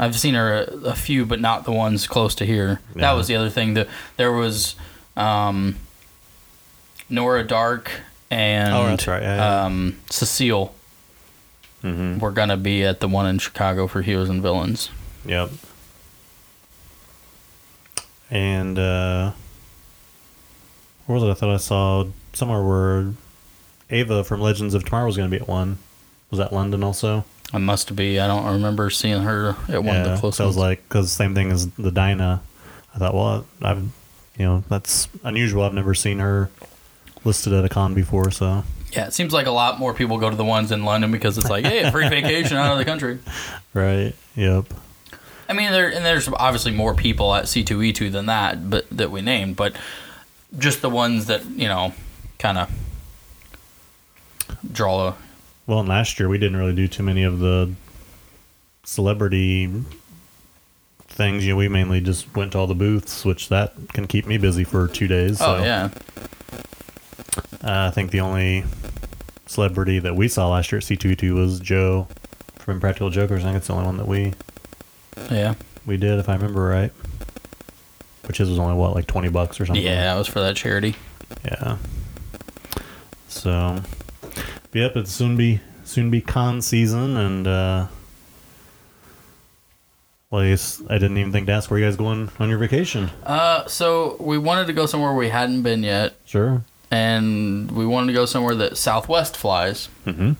I've seen her a, a few, but not the ones close to here. That was the other thing. That there was um, Nora Darhk and Oh, that's right. Yeah, yeah. um, Cecile Mm-hmm. were gonna be at the one in Chicago for Heroes and Villains. Yep. And uh, where was it? I thought I saw somewhere where Ava from Legends of Tomorrow was going to be at one. Was that London also? I must be. I don't remember seeing her at one of the close so I was like, because same thing as the Dinah. I thought, well, I've, you know, that's unusual. I've never seen her listed at a con before, so yeah, it seems like a lot more people go to the ones in London because it's like, hey, free vacation out of the country. right. Yep. I mean, there and there's obviously more people at C2E2 than that, but that we named, but just the ones that you know, kind of draw a. Well, and last year we didn't really do too many of the celebrity things. You know, we mainly just went to all the booths, which that can keep me busy for two days. Oh, so, Oh yeah, uh, I think the only celebrity that we saw last year at C two two was Joe from Impractical Jokers. I think it's the only one that we yeah, we did, if I remember right. Which his was only what, like twenty bucks or something. yeah. It was for that charity. Yeah. So, yep, it's soon be soon be con season, and uh, guess I didn't even think to ask where you guys going on your vacation. Uh, so we wanted to go somewhere we hadn't been yet. Sure. And we wanted to go somewhere that Southwest flies. Mm-hmm.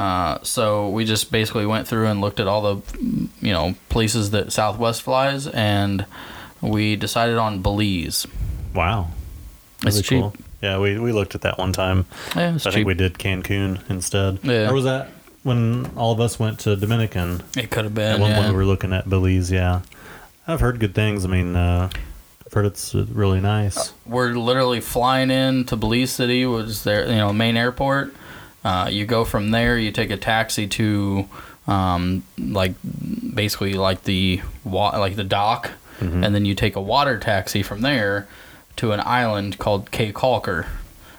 Uh, so we just basically went through and looked at all the, you know, places that Southwest flies, and we decided on Belize. Wow. It's Really cheap. cool. Yeah, we, we looked at that one time. Yeah, I cheap. think we did Cancun instead. Yeah. Or was that when all of us went to Dominican? it could have been. At one yeah. point we were looking at Belize, yeah. I've heard good things. I mean, uh, I've heard it's uh, really nice. we're literally flying in to Belize City, which is their you know main airport. Uh, you go from there, you take a taxi to um, like basically like the wa- like the dock, Mhm. and then you take a water taxi from there to an island called Caye Caulker.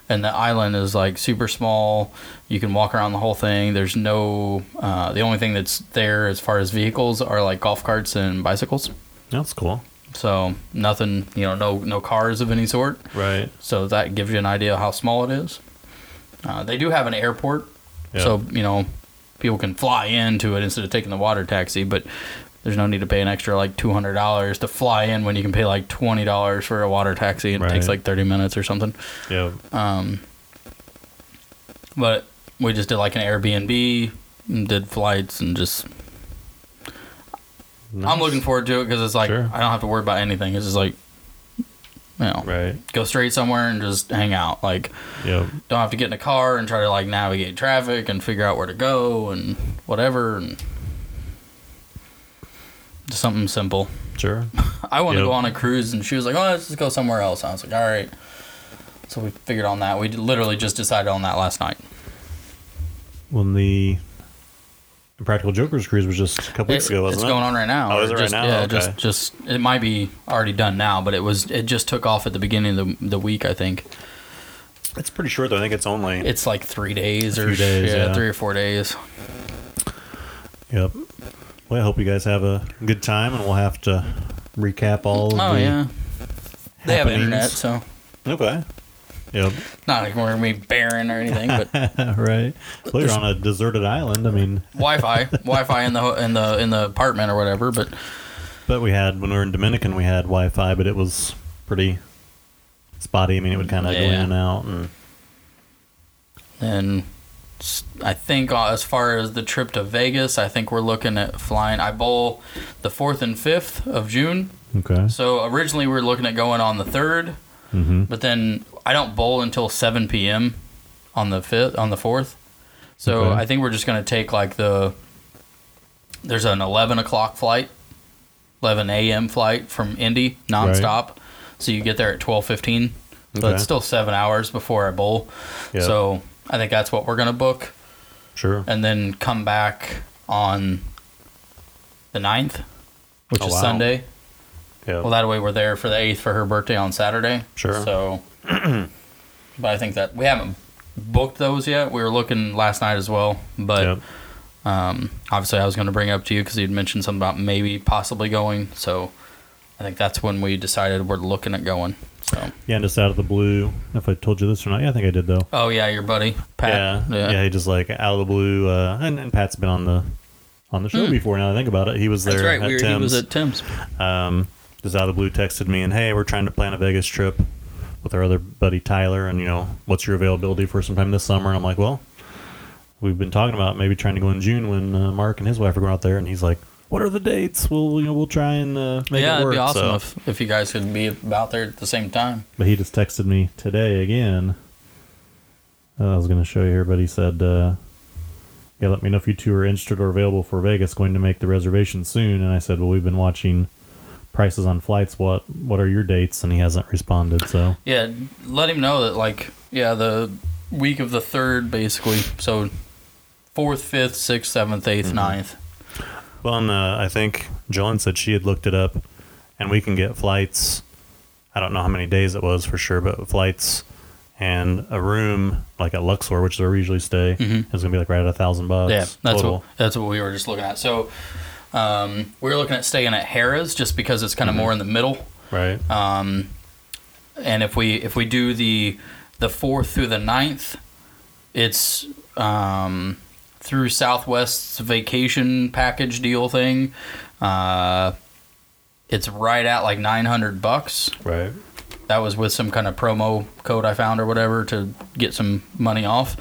And the island is like super small. You can walk around the whole thing. There's no. Uh, the only thing that's there as far as vehicles are like golf carts and bicycles. That's cool. So nothing, you know, no no cars of any sort. Right. So that gives you an idea how small it is. Uh, they do have an airport, Yeah. so you know people can fly into it instead of taking the water taxi. But there's no need to pay an extra like two hundred dollars to fly in when you can pay like twenty dollars for a water taxi and it takes like thirty minutes or something. Yeah. Um, but we just did like an Airbnb, and did flights, and just I'm looking forward to it because it's like Sure. I don't have to worry about anything. It's just like you know Right. go straight somewhere and just hang out. Like Yep. don't have to get in a car and try to like navigate traffic and figure out where to go and whatever and just something simple. Sure. I want to go on a cruise and she was like, "Oh, let's just go somewhere else." I was like, "All right." So we figured on that. We literally just decided on that last night. When the Practical Jokers cruise was just a couple weeks It- ago, it's wasn't it? It's going on right now. Oh, is it right now? Yeah, Okay. just just it might be already done now, but it was it just took off at the beginning of the, the week. I think It's pretty short though. I think it's only. it's like three days or days, yeah, yeah. three or four days. Yep. Well, I hope you guys have a good time, and we'll have to recap all. Of Oh the yeah, they have happenings. internet, so Okay. Yep. not like we're gonna be barren or anything, but right. Well, you're on a deserted island. I mean, Wi-Fi, Wi-Fi in the in the in the apartment or whatever. But but we had when we were in Dominican, we had Wi-Fi, but it was pretty spotty. I mean, it would kind of go in and out, and and I think uh, as far as the trip to Vegas, I think we're looking at flying. I bowl the fourth and fifth of June. okay. So originally we were looking at going on the third, Mm-hmm. but then I don't bowl until seven p.m. on the fifth on the fourth. So Okay. I think we're just gonna take like the. There's an eleven o'clock flight, eleven a.m. flight from Indy nonstop. So you get there at twelve fifteen. So Okay. it's still seven hours before I bowl. Yeah. So I think that's what we're gonna book, Sure. and then come back on the 9th, which Oh, is wow. Sunday. Yeah. Well, that way we're there for the eighth for her birthday on Saturday. Sure. So, but I think that we haven't booked those yet. We were looking last night as well, but Yep. um, obviously I was going to bring it up to you because you'd mentioned something about maybe possibly going. So, I think that's when we decided we're looking at going. So, Yeah, and just out of the blue. If I told you this or not, yeah, I think I did though. oh yeah, your buddy Pat. Yeah, yeah, He just like out of the blue, uh, and, and Pat's been on the on the show Hmm. before. Now that I think about it, he was there that's right. at We were, Tim's. he was at Tim's. um, just out of the blue texted me and hey, we're trying to plan a Vegas trip with our other buddy Tyler, and you know, what's your availability for sometime this summer? And I'm like, well, we've been talking about maybe trying to go in June when uh, Mark and his wife are going out there, and he's like, what are the dates? We'll you know we'll try and uh, make yeah, it work. Yeah, it'd be awesome So- if, if you guys could be about there at the same time. but he just texted me today again. Uh, I was going to show you here, but he said, uh, "Yeah, let me know if you two are interested or available for Vegas. Going to make the reservation soon." And I said, "Well, we've been watching prices on flights. What what are your dates?" And he hasn't responded. So Yeah, let him know that like yeah, the week of the third basically. So fourth, fifth, sixth, seventh, eighth, Mm-hmm. ninth. Well, and uh, I think Joan said she had looked it up, and we can get flights. I don't know how many days it was for sure, but flights and a room like at Luxor, which is where we usually stay, Mhm. is gonna be like right at a thousand bucks. Yeah, that's total. what that's what we were just looking at. So um, we were looking at staying at Harrah's just because it's Mm-hmm. kind of more in the middle. right. Um, and if we if we do the the fourth through the ninth, it's um, through Southwest's vacation package deal thing. Uh, it's right at like nine hundred bucks. Right. that was with some kind of promo code I found or whatever to get some money off.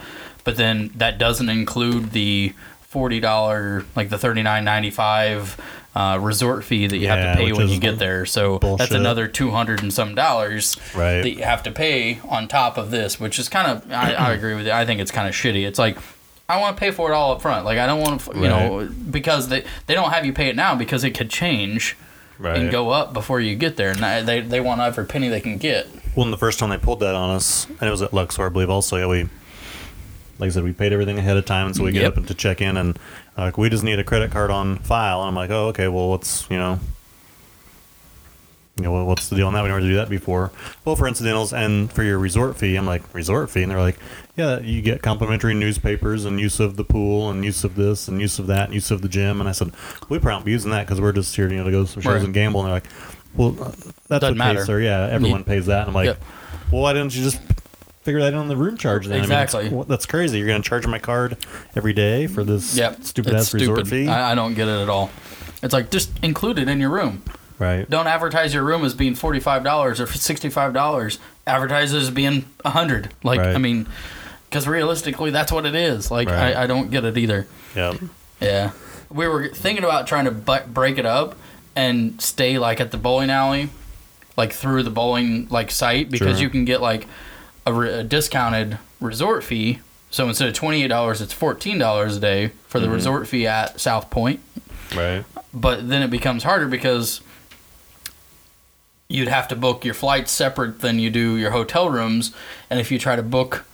But then that doesn't include the forty dollar, like the thirty nine ninety five uh, resort fee that you have to pay when you get there. So that's another two hundred and some dollars Right. that you have to pay on top of this, which is kind of I, I agree with you. I think it's kind of shitty. It's like I want to pay for it all up front. Like I don't want to, you know, because they they don't have you pay it now because it could change Right. and go up before you get there. And they they want every penny they can get. Well, and the first time they pulled that on us, and it was at Luxor, I believe. Also, yeah, we, like I said, we paid everything ahead of time, and so we get Yep. up to check in, and like we just need a credit card on file. And I'm like, oh, okay. Well, what's you know, you know, what's the deal on that? We never do that before. Well, for incidentals and for your resort fee, I'm like resort fee, and they're like, yeah, you get complimentary newspapers and use of the pool and use of this and use of that and use of the gym. And I said, we probably won't be using that because we're just here, you know, to go to some shows Right. and gamble. And they're like, well, uh, that's Doesn't okay, matter. sir. Yeah, everyone You- pays that. And I'm like, Yep. well, why didn't you just figure that in on the room charge then? I mean, Exactly. that's crazy. You're going to charge my card every day for this Yep, stupid ass resort fee? I, I don't get it at all. It's like just include it in your room. right. Don't advertise your room as being forty five dollars or sixty five dollars. Advertise it as being a hundred. Like Right. I mean, because realistically, that's what it is. Like Right. I, I don't get it either. Yeah. Yeah, we were thinking about trying to bu- break it up and stay like at the bowling alley, like through the bowling like site because Sure. you can get like a, re- a discounted resort fee. So instead of twenty eight dollars, it's fourteen dollars a day for the Mhm. resort fee at South Point. Right. But then it becomes harder because you'd have to book your flights separate than you do your hotel rooms, and if you try to book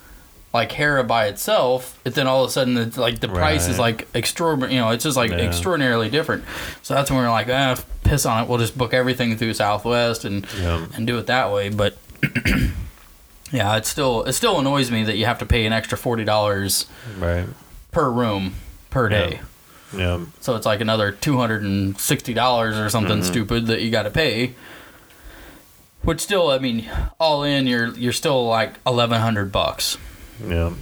like Harrah by itself, it then all of a sudden it's like the price is like extraordinary. You know, it's just like Yeah. extraordinarily different. So that's when we're like, ah, piss on it. We'll just book everything through Southwest and Yeah. and do it that way. But yeah, it still it still annoys me that you have to pay an extra forty dollars Right. per room per day. Yeah. So it's like another two hundred and sixty dollars or something Mhm. stupid that you got to pay. Which still, I mean, all in, you're you're still like eleven hundred bucks. Yeah.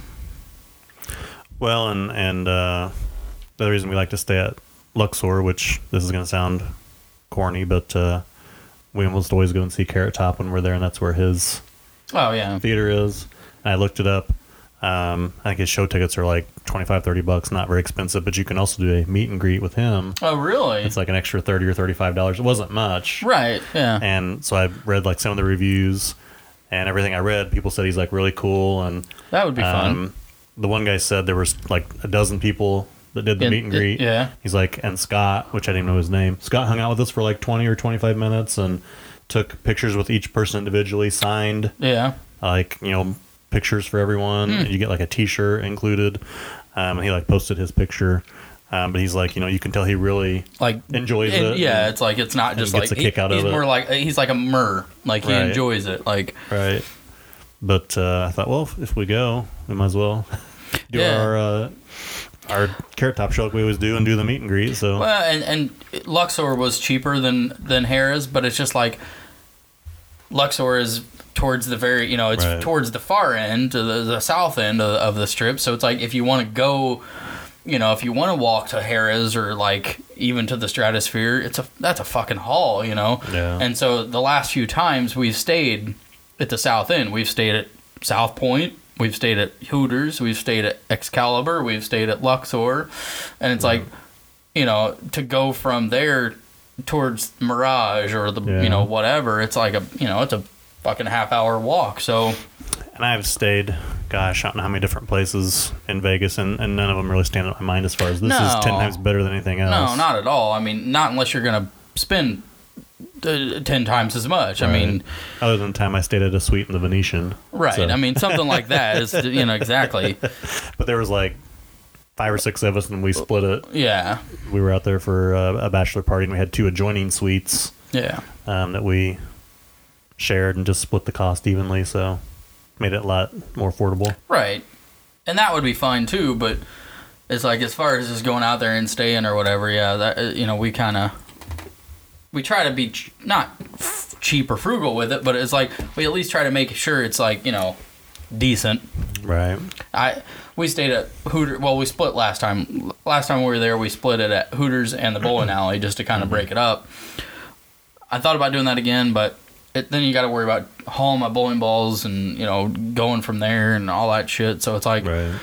Well, and and uh, the reason we like to stay at Luxor, which this is going to sound corny, but uh, we almost always go and see Carrot Top when we're there, and that's where his Oh yeah, theater is. And I looked it up. Um, I think his show tickets are like 25, 30 bucks, not very expensive, but you can also do a meet and greet with him. oh really? It's like an extra 30 or $35. It wasn't much. right, yeah, And so I read like some of the reviews and everything I read, people said he's like really cool and that would be fun. um, the one guy said there was like a dozen people that did the meet and greet. yeah. He's like, and Scott, which I didn't know his name, Scott hung out with us for like 20 or 25 minutes and took pictures with each person individually, signed Yeah, like, you know, pictures for everyone. And you get like a t shirt included. Um, and he like posted his picture. Um, but he's like, you know, you can tell he really like enjoys and- it. Yeah, it's like it's not just gets like a kick out of he's it. more like he's like a myrrh. Like he Right. enjoys it. Like Right. But uh, I thought, well, if, if we go, we might as well do Yeah. our uh, our carrot top show like we always do and do the meet and greet. So Well, and and Luxor was cheaper than than Harrah's, but it's just like Luxor is towards the very, you know, it's Right. towards the far end, to the, the south end of, of the strip. So it's like if you want to go, you know, if you want to walk to Harrah's or like even to the Stratosphere, it's a that's a fucking haul, you know. Yeah. And so the last few times we've stayed at the south end, we've stayed at South Point. We've stayed at Hooters. We've stayed at Excalibur. We've stayed at Luxor, and it's like, you know, to go from there towards Mirage or the Yeah. you know whatever. It's like a you know it's a fucking half hour walk. So and I've stayed, gosh, I don't know how many different places in Vegas, and, and none of them really stand out in my mind as far as this is ten times better than anything else. no, not at all. I mean, not unless you're gonna spend ten times as much. I mean, other than the time I stayed at a suite in the Venetian. right? So- I mean, something like that is you know exactly. but there was like five or six of us, and we split it. Yeah, We were out there for uh, a bachelor party, and we had two adjoining suites yeah. um, that we shared and just split the cost evenly. So made it a lot more affordable. Right. And that would be fine too, but it's like as far as just going out there and staying or whatever, yeah, that uh, you know, we kind of we try to be ch- not f- cheap or frugal with it, but it's like we at least try to make sure it's like, you know, decent. Right. I we stayed at Hooter. Well, we split last time. Last time we were there, we split it at Hooters and the bowling alley just to kind of break it up. I thought about doing that again, but it, then you got to worry about hauling my bowling balls and you know going from there and all that shit. So it's like Right.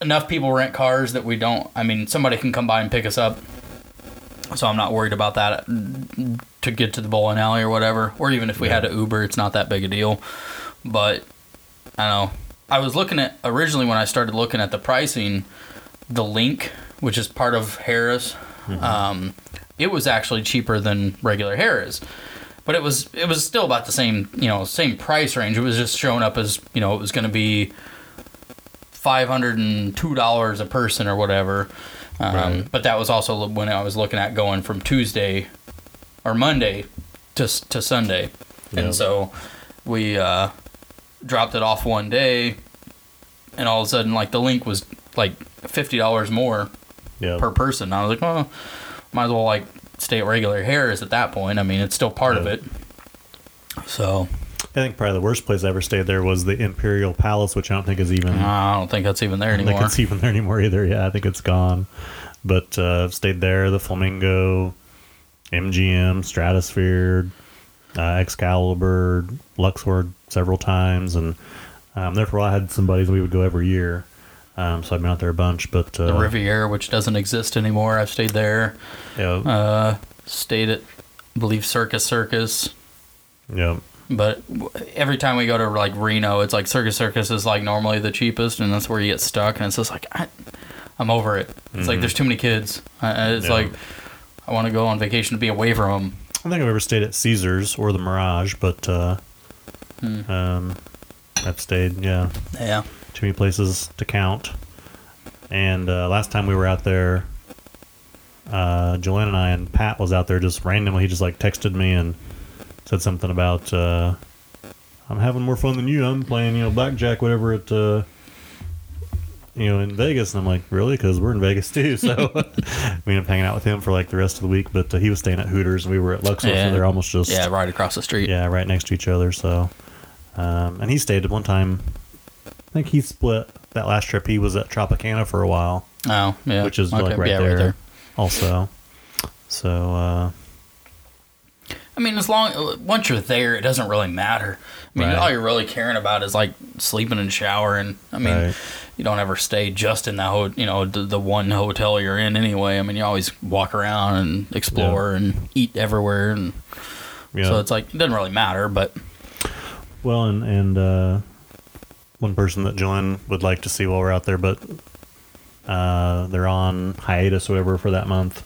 enough people rent cars that we don't. I mean, somebody can come by and pick us up. So I'm not worried about that to get to the bowling alley or whatever. Or even if we had Yeah. an Uber, it's not that big a deal. But I don't know. I was looking at originally when I started looking at the pricing, the LINQ, which is part of Harrah's, um, it was actually cheaper than regular Harrah's. But it was it was still about the same you know same price range. It was just showing up as you know it was going to be five hundred and two dollars a person or whatever. Um, Right. But that was also when I was looking at going from Tuesday or Monday to to Sunday, Yeah. and so we uh, dropped it off one day, and all of a sudden, like the LINQ was like fifty dollars more Yeah. per person. I was like, well, might as well like stay at regular Harrah's at that point. I mean, it's still part of it. So I think probably the worst place I ever stayed there was the Imperial Palace, which I don't think is even. I don't think that's even there I don't anymore. think it's even there anymore either. Yeah, I think it's gone. But uh, I've stayed there, the Flamingo, MGM, Stratosphere, uh, Excalibur, Luxor several times, and um, therefore I had some buddies we would go every year. Um, so I've been out there a bunch. But uh, the Riviera, which doesn't exist anymore, I've stayed there. yeah, Uh, stayed at, I believe, Circus Circus. yeah, But every time we go to like Reno, it's like Circus Circus is like normally the cheapest, and that's where you get stuck. And it's just like I, I'm over it. It's like Mhm. there's too many kids. I, it's Yeah. like I want to go on vacation to be away from them. I don't think I've ever stayed at Caesars or the Mirage, but uh, Hmm. um, I've stayed, yeah, Yeah. too many places to count. And uh, last time we were out there, uh, Jolene and I and Pat was out there just randomly. He just like texted me and said something about uh, I'm having more fun than you. I'm playing you know blackjack whatever at uh, you know in Vegas. And I'm like really because we're in Vegas too. So we ended up hanging out with him for like the rest of the week. But uh, he was staying at Hooters and we were at Luxor, Yeah. so they're almost just Yeah, right across the street. yeah, right next to each other. So, um, and he stayed at one time. I think he split that last trip. He was at Tropicana for a while, Oh, yeah. which is Okay, like right, yeah, there, also. So, uh, I mean, as long once you're there, it doesn't really matter. I mean, Right. all you're really caring about is like sleeping and showering. I mean, Right. you don't ever stay just in that ho- you know the, the one hotel you're in anyway. I mean, you always walk around and explore and eat everywhere, and yeah. so it's like it doesn't really matter. But well, and and uh, one person that Jillian would like to see while we're out there, but uh, they're on hiatus or whatever for that month.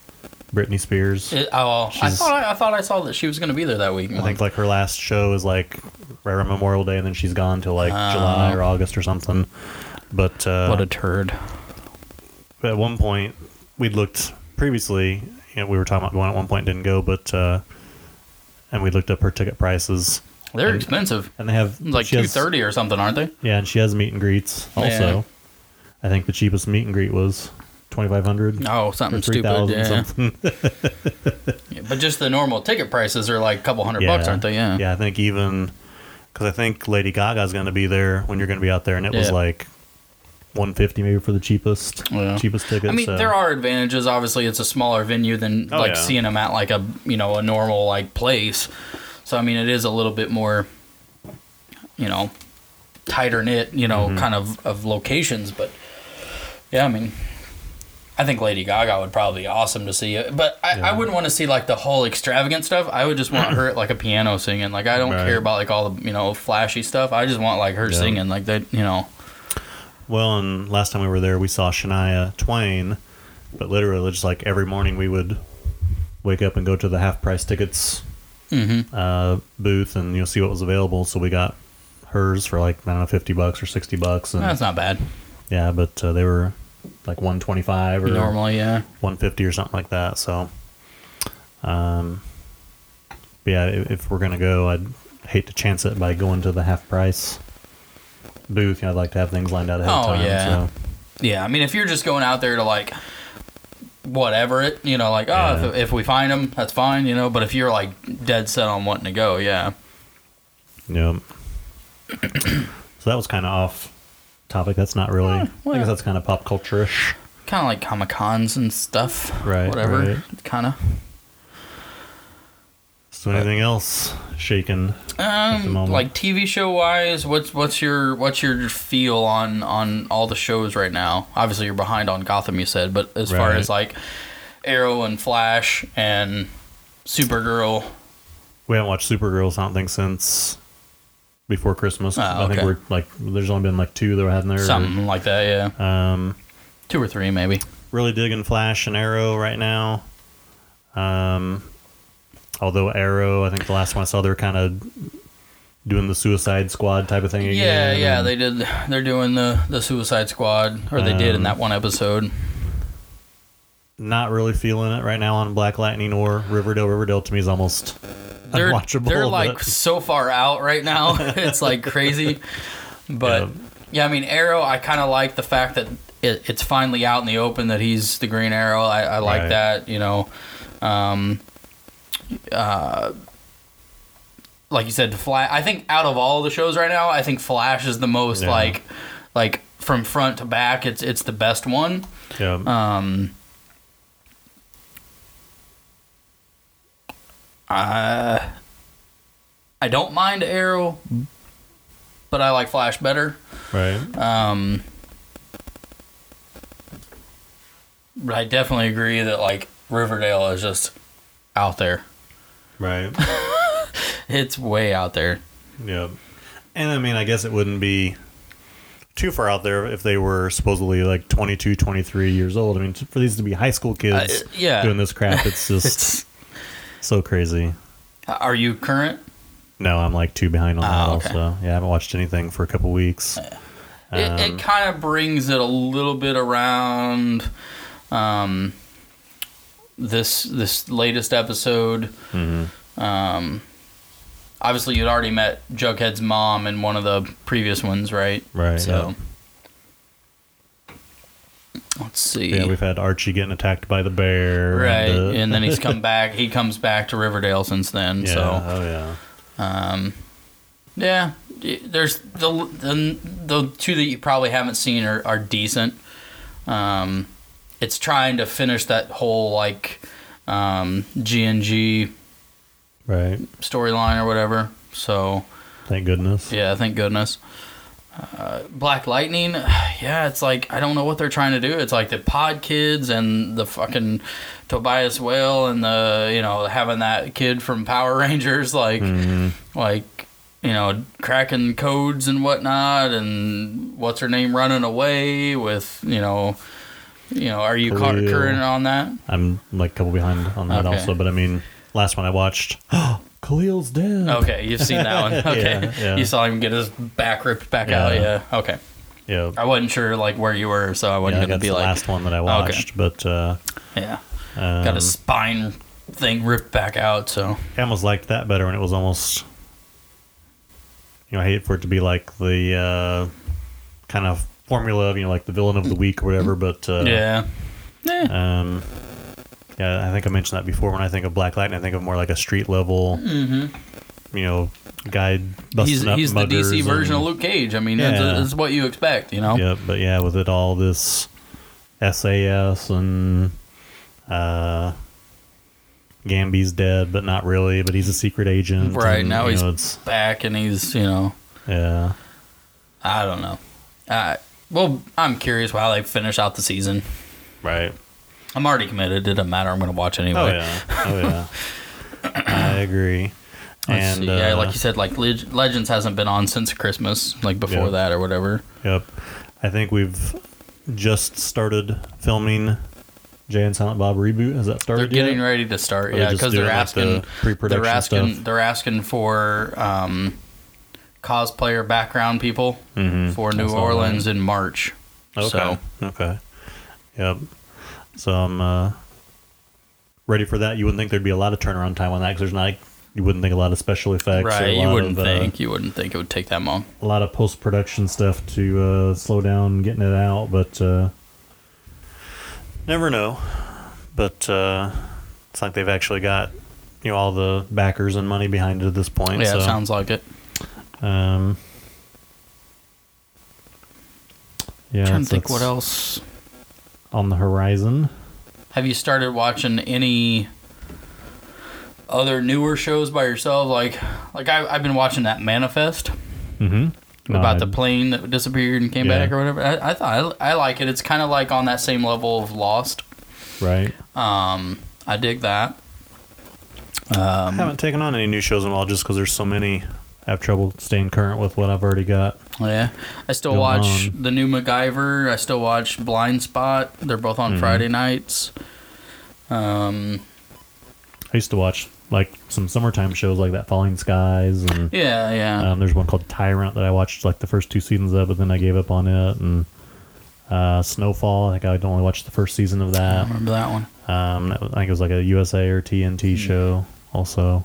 Britney Spears. it, oh, I thought I, I thought I saw that she was going to be there that week. I think like her last show is like right around Memorial Day, and then she's gone till like July Oh. or August or something. But uh, what a turd. at one point we'd looked previously you know, we were talking about going at one point didn't go but uh and we looked up her ticket prices They're and- expensive, and they have like two thirty or something, aren't they? yeah and she has meet and greets also Yeah. i think the cheapest meet and greet was 2500 Oh, something stupid. 3000 Yeah. something Yeah, but just the normal ticket prices are like a couple hundred bucks, aren't they? Yeah. yeah i think even because i think lady gaga's going to be there when you're going to be out there and it was like 150 maybe for the cheapest Yeah. cheapest ticket I mean, so- there are advantages. Obviously, it's a smaller venue than Oh, like yeah. seeing them at like a you know a normal like place. So I mean, it is a little bit more, you know, tighter knit, you know, Mm-hmm. kind of of locations. But yeah, I mean, I think Lady Gaga would probably be awesome to see. But I, I wouldn't want to see like the whole extravagant stuff. I would just want her at like a piano singing. Like I don't Right. care about like all the you know flashy stuff. I just want like her Yeah. singing like that. You know. Well, and last time we were there, we saw Shania Twain, but literally just like every morning we would wake up and go to the half price tickets Mm-hmm. uh, booth and you'll see what was available. So we got hers for like I don't know fifty bucks or sixty bucks, and That's not bad. yeah, but uh, they were like one twenty five or Normally, yeah. one fifty or something like that. So, um, yeah, if, if we're gonna go, I'd hate to chance it by going to the half price booth. You know, I'd like to have things lined out ahead of Oh, time. yeah. So. Yeah, I mean, if you're just going out there to like whatever it, you know, like oh, Yeah. if, if we find them, that's fine, you know. But if you're like dead set on wanting to go, yeah, Yep. so that was kind of off topic. That's not really. I well. guess that's kind of pop culture ish. kind of like comic cons and stuff, Right, Whatever, right. kind of. So anything else shaking? Um, moment. like TV show wise, what's what's your what's your feel on on all the shows right now? Obviously, you're behind on Gotham, you said, but as far as like Arrow and Flash and Supergirl, We haven't watched Supergirls, I don't think, since before Christmas. Oh, I think okay. we're like, there's only been like two that we had in there. something like that, yeah, Um, two or three maybe. really digging Flash and Arrow right now. Um, although Arrow, I think the last one I saw, they're kind of doing the Suicide Squad type of thing again. Yeah, yeah, and- they did. They're doing the the Suicide Squad, or they did in Um, that one episode. not really feeling it right now on Black Lightning or Riverdale. Riverdale to me is almost They're unwatchable. they're like but- so far out right now. it's like crazy. But Yeah. yeah, I mean Arrow. I kind of like the fact that it, it's finally out in the open that he's the Green Arrow. I, I like Right. that. You know, um, uh, like you said, Flash. I think out of all the shows right now, I think Flash is the most Yeah. like like from front to back. It's it's the best one. yeah, Um, uh, I don't mind Arrow, but I like Flash better. right. Um, but I definitely agree that like Riverdale is just out there. Right. It's way out there. Yeah. And I mean, I guess it wouldn't be too far out there if they were supposedly like 22, 23 years old. I mean, for these to be high school kids Uh, yeah. doing this crap, it's just. So crazy. Are you current? No, I'm like two behind on Ah, that okay. also. Yeah, I haven't watched anything for a couple weeks. It, Um, it kind of brings it a little bit around um, this this latest episode. mhm. Um, obviously, you'd already met Jughead's mom in one of the previous ones, right? Right. So let's see. yeah. we've had Archie getting attacked by the bear. right, And, uh, and then he's come back. He comes back to Riverdale since then. yeah. So Oh, yeah. Um, yeah, there's the, the the two that you probably haven't seen are, are decent. Um, it's trying to finish that whole like um, GNG Right. storyline or whatever. So Thank goodness. yeah, thank goodness. Uh, Black Lightning, yeah, it's like I don't know what they're trying to do. It's like the Pod Kids and the fucking Tobias Whale and the you know having that kid from Power Rangers like Mhm. like you know cracking codes and whatnot and what's her name running away with you know you know are you caught current on that I'm like a couple behind on that Okay. also, but I mean, last one I watched, oh, Khalil's dead. okay you've seen that one okay Yeah, yeah. you saw him get his back ripped back Yeah. out yeah okay Yeah. i wasn't sure like where you were so i wasn't gonna that's be the like last one that I watched, but uh, yeah um, got a spine thing ripped back out so I almost liked that better when it was almost. You know, I hate for it to be like the uh, kind of formula of you know like the villain of the week or whatever, but uh, yeah Eh, Um, yeah, I think I mentioned that before. When I think of Black Lightning, I think of more like a street level, mm-hmm. you know, guy busting he's, up he's the muggers dc version of luke cage i mean that's, Yeah. that's what you expect you know Yeah, but yeah, with it all this SAS and uh, Gambi's dead, but not really. But he's a secret agent. Right, and, now you he's- know, it's back and he's you know yeah, I don't know. Uh, well, I'm curious how they finish out the season. right. I'm already committed. It doesn't matter. I'm going to watch anyway. Oh yeah, oh yeah. I agree. Let's and see. yeah, uh, like you said, like Leg- Legends hasn't been on since Christmas, like before Yeah. that or whatever. Yep. I think we've just started filming Jay and Silent Bob reboot. Has that started? They're getting yet? ready to start, yeah, because they're doing, like, asking, the they're asking, stuff? they're asking for um, cosplayer background people Mhm. for New Orleans that. in March. Okay. So Okay. Yep. So I'm uh, ready for that. You wouldn't think there'd be a lot of turnaround time on that because there's not. You wouldn't think a lot of special effects. right, you wouldn't of, uh, think you wouldn't think it would take that long. a lot of post production stuff to uh, slow down getting it out, but uh, never know. But uh, it's like they've actually got you know all the backers and money behind it at this point. Yeah, so, it sounds like it. Um, yeah, trying to think what else. On the horizon. Have you started watching any other newer shows by yourself? Like, like I, I've been watching that Manifest Mm-hmm. about the plane that disappeared and came Yeah. back or whatever. I, I thought I, I like it. It's kind of like on that same level of Lost. right. Um, I dig that. I Um, haven't taken on any new shows in a while just because there's so many. I have trouble staying current with what I've already got. yeah, I still watch on. the new MacGyver. I still watch Blindspot. They're both on Mhm. Friday nights. Um, I used to watch like some summertime shows like that, Falling Skies, and yeah, yeah. um, there's one called Tyrant that I watched like the first two seasons of, but then I gave up on it. And uh, Snowfall, I think I'd only watched the first season of I that. remember that one. Um, I think it was like a USA or TNT show. Also,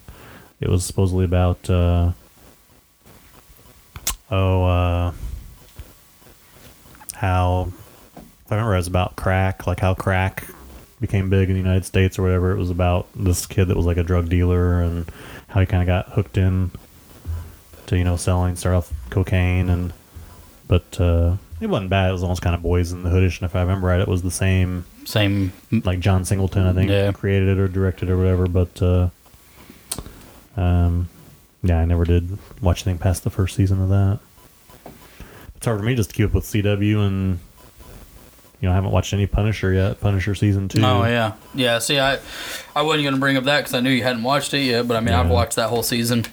it was supposedly about uh, oh uh, how if I remember, it was about crack, like how crack became big in the United States or whatever. It was about this kid that was like a drug dealer and how he kind of got hooked in to you know selling, start off cocaine and but uh, it wasn't bad. It was almost kind of boys in the hoodish, and if I remember right, it was the same Same. like John Singleton, I think, Yeah. created it or directed it or whatever. But uh, um, yeah, I never did watch anything past the first season of that. It's hard for me just to keep up with CW, and you know, I haven't watched any Punisher yet. Punisher season two. Oh yeah, yeah. See, I, I wasn't gonna bring up that because I knew you hadn't watched it yet. But I mean, I've watched that whole season.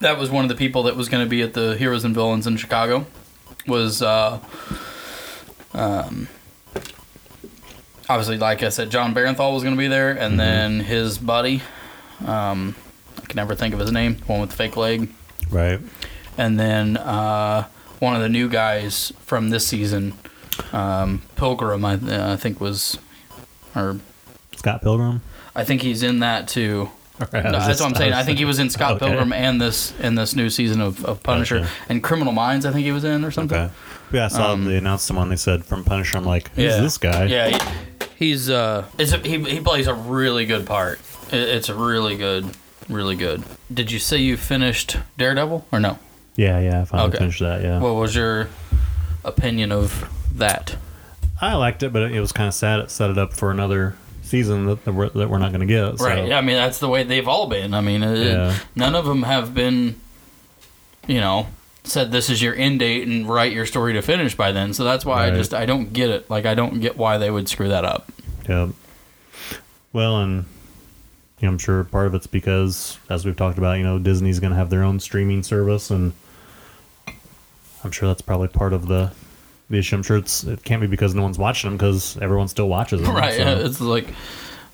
That was one of the people that was gonna be at the Heroes and Villains in Chicago. Was uh, um, obviously like I said, Jon Bernthal was gonna be there, and Mhm. then his buddy, um, can never think of his name, the one with the fake leg, right. and then uh, one of the new guys from this season, um, Pilgrim, I, I think was, or Scott Pilgrim. I think he's in that too. I No, that's just- what I'm saying. was I think he was in Scott Okay. Pilgrim and this in this new season of, of Punisher Gotcha. and Criminal Minds. I think he was in or something. Okay. Yeah, I saw Um, they announced him on. They said from Punisher. I'm like, who's Yeah. this guy? Yeah, he, he's uh, it's a, he he plays a really good part. It, it's a really good, really good. Did you say you finished Daredevil or no? yeah, yeah. I finally Okay. finished that. Yeah, What was your opinion of that? I liked it, but it was kind of sad. It set it up for another season that we're, that we're not going to get. So. Right. Yeah, I mean, that's the way they've all been. I mean, it, Yeah. none of them have been, you know, said this is your end date and write your story to finish by then. So that's why I just I don't get it. Like I don't get why they would screw that up. Yeah. Well, and you know, I'm sure part of it's because, as we've talked about, you know, Disney's going to have their own streaming service, and I'm sure that's probably part of the the issue. I'm sure it's it can't be because no one's watching them because everyone still watches them. right. so, yeah, It's like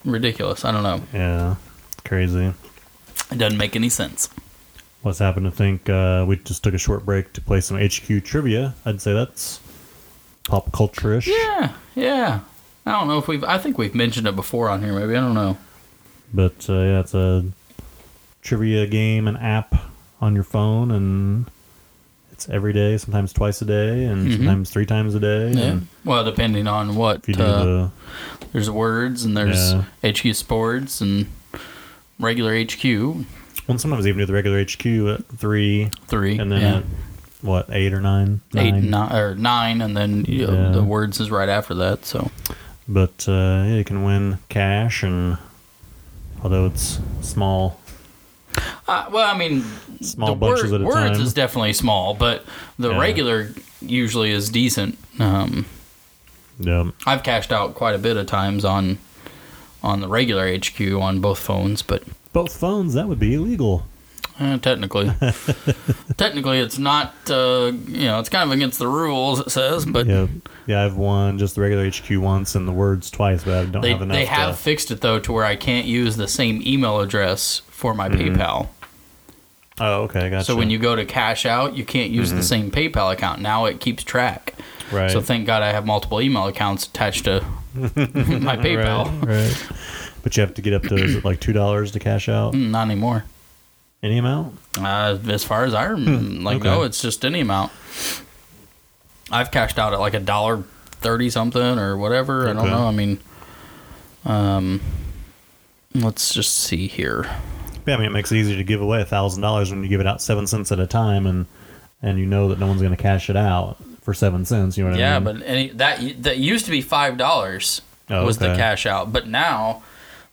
ridiculous. I don't know. yeah, crazy. It doesn't make any sense. What's happened to think uh, we just took a short break to play some HQ trivia. I'd say that's pop culture ish. Yeah. Yeah. I don't know if we've. I think we've mentioned it before on here. Maybe I don't know. But uh, yeah, it's a trivia game an app on your phone, and it's every day, sometimes twice a day, and Mhm. sometimes three times a day. Yeah. And Well, depending on what. you do uh, the there's words and there's Yeah. HQ Sports and regular HQ well, sometimes even do the regular HQ at three, three. and then yeah. at what eight or nine, eight, Nine. nine, or nine, and then you know, Yeah. the words is right after that. So But uh, yeah, you can win cash, and although it's small, Uh, well, I mean, Small the bunches at a words time. is definitely small, but the Yeah. regular usually is decent. Um, yeah, I've cashed out quite a bit of times on on the regular HQ on both phones, but both phones that would be illegal. Uh, technically, technically it's not. Uh, you know, it's kind of against the rules. It says, but yeah, yeah, I've won just the regular HQ once and the words twice, but I don't they have enough. they have to, fixed it though to where I can't use the same email address for my Mm-hmm. PayPal. oh, okay, gotcha. So when you go to cash out, you can't use the same PayPal account. Now it keeps track. Mm-hmm. right, So thank God I have multiple email accounts attached to my PayPal. Right, right. But you have to get up to is it like two dollars to cash out? Mm, Not anymore. Any amount? Uh, as far as I rem- like, okay. no, it's just any amount. I've cashed out at like a dollar thirty something or whatever. I don't know. I mean, um, let's just see here. Yeah, I mean it makes it easy to give away a thousand dollars when you give it out seven cents at a time, and and you know that no one's going to cash it out for seven cents. You know what Yeah, I mean? Yeah, but any that that used to be five dollars Oh, was the cash out, but now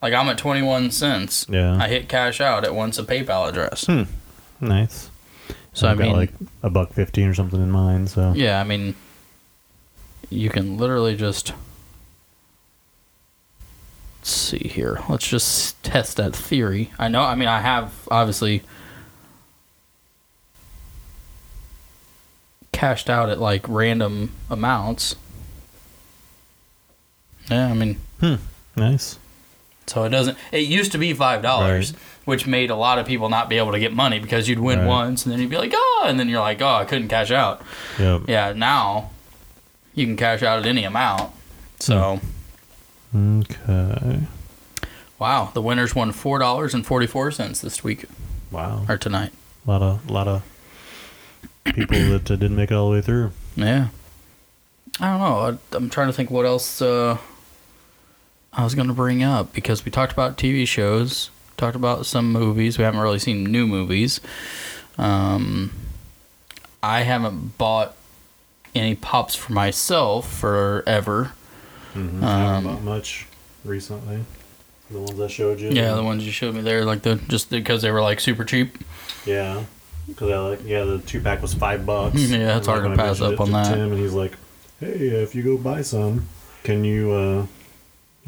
Like I'm at 21 cents. Yeah. I hit cash out at once a PayPal address. Hmm. Nice. So I've I mean, got like a buck fifteen or something in mine. So yeah, I mean, you can literally just. Let's see here. Let's just test that theory. I know. I mean, I have obviously cashed out at like random amounts. Yeah, I mean, nice. So it doesn't. It used to be five dollars, Right. which made a lot of people not be able to get money because you'd win Right. once and then you'd be like, oh, and then you're like, oh, I couldn't cash out. Yep. Yeah, now you can cash out at any amount. So, Okay. wow, the winners won four dollars and forty four cents this week Wow. or tonight. A lot of lot of people that uh, didn't make it all the way through. Yeah, I don't know. I, I'm trying to think what else uh, I was going to bring up because we talked about TV shows, talked about some movies. We haven't really seen new movies. Um, I haven't bought any pops for myself forever. Mm-hmm. I haven't Um, bought much recently. The ones I showed you. Yeah, the ones you showed me there, like the just because they were like super cheap. Yeah. Because I like yeah, the two pack was five bucks. Yeah, it's hard to pass up on that. Tim, and he's like, "Hey, if you go buy some, can you uh,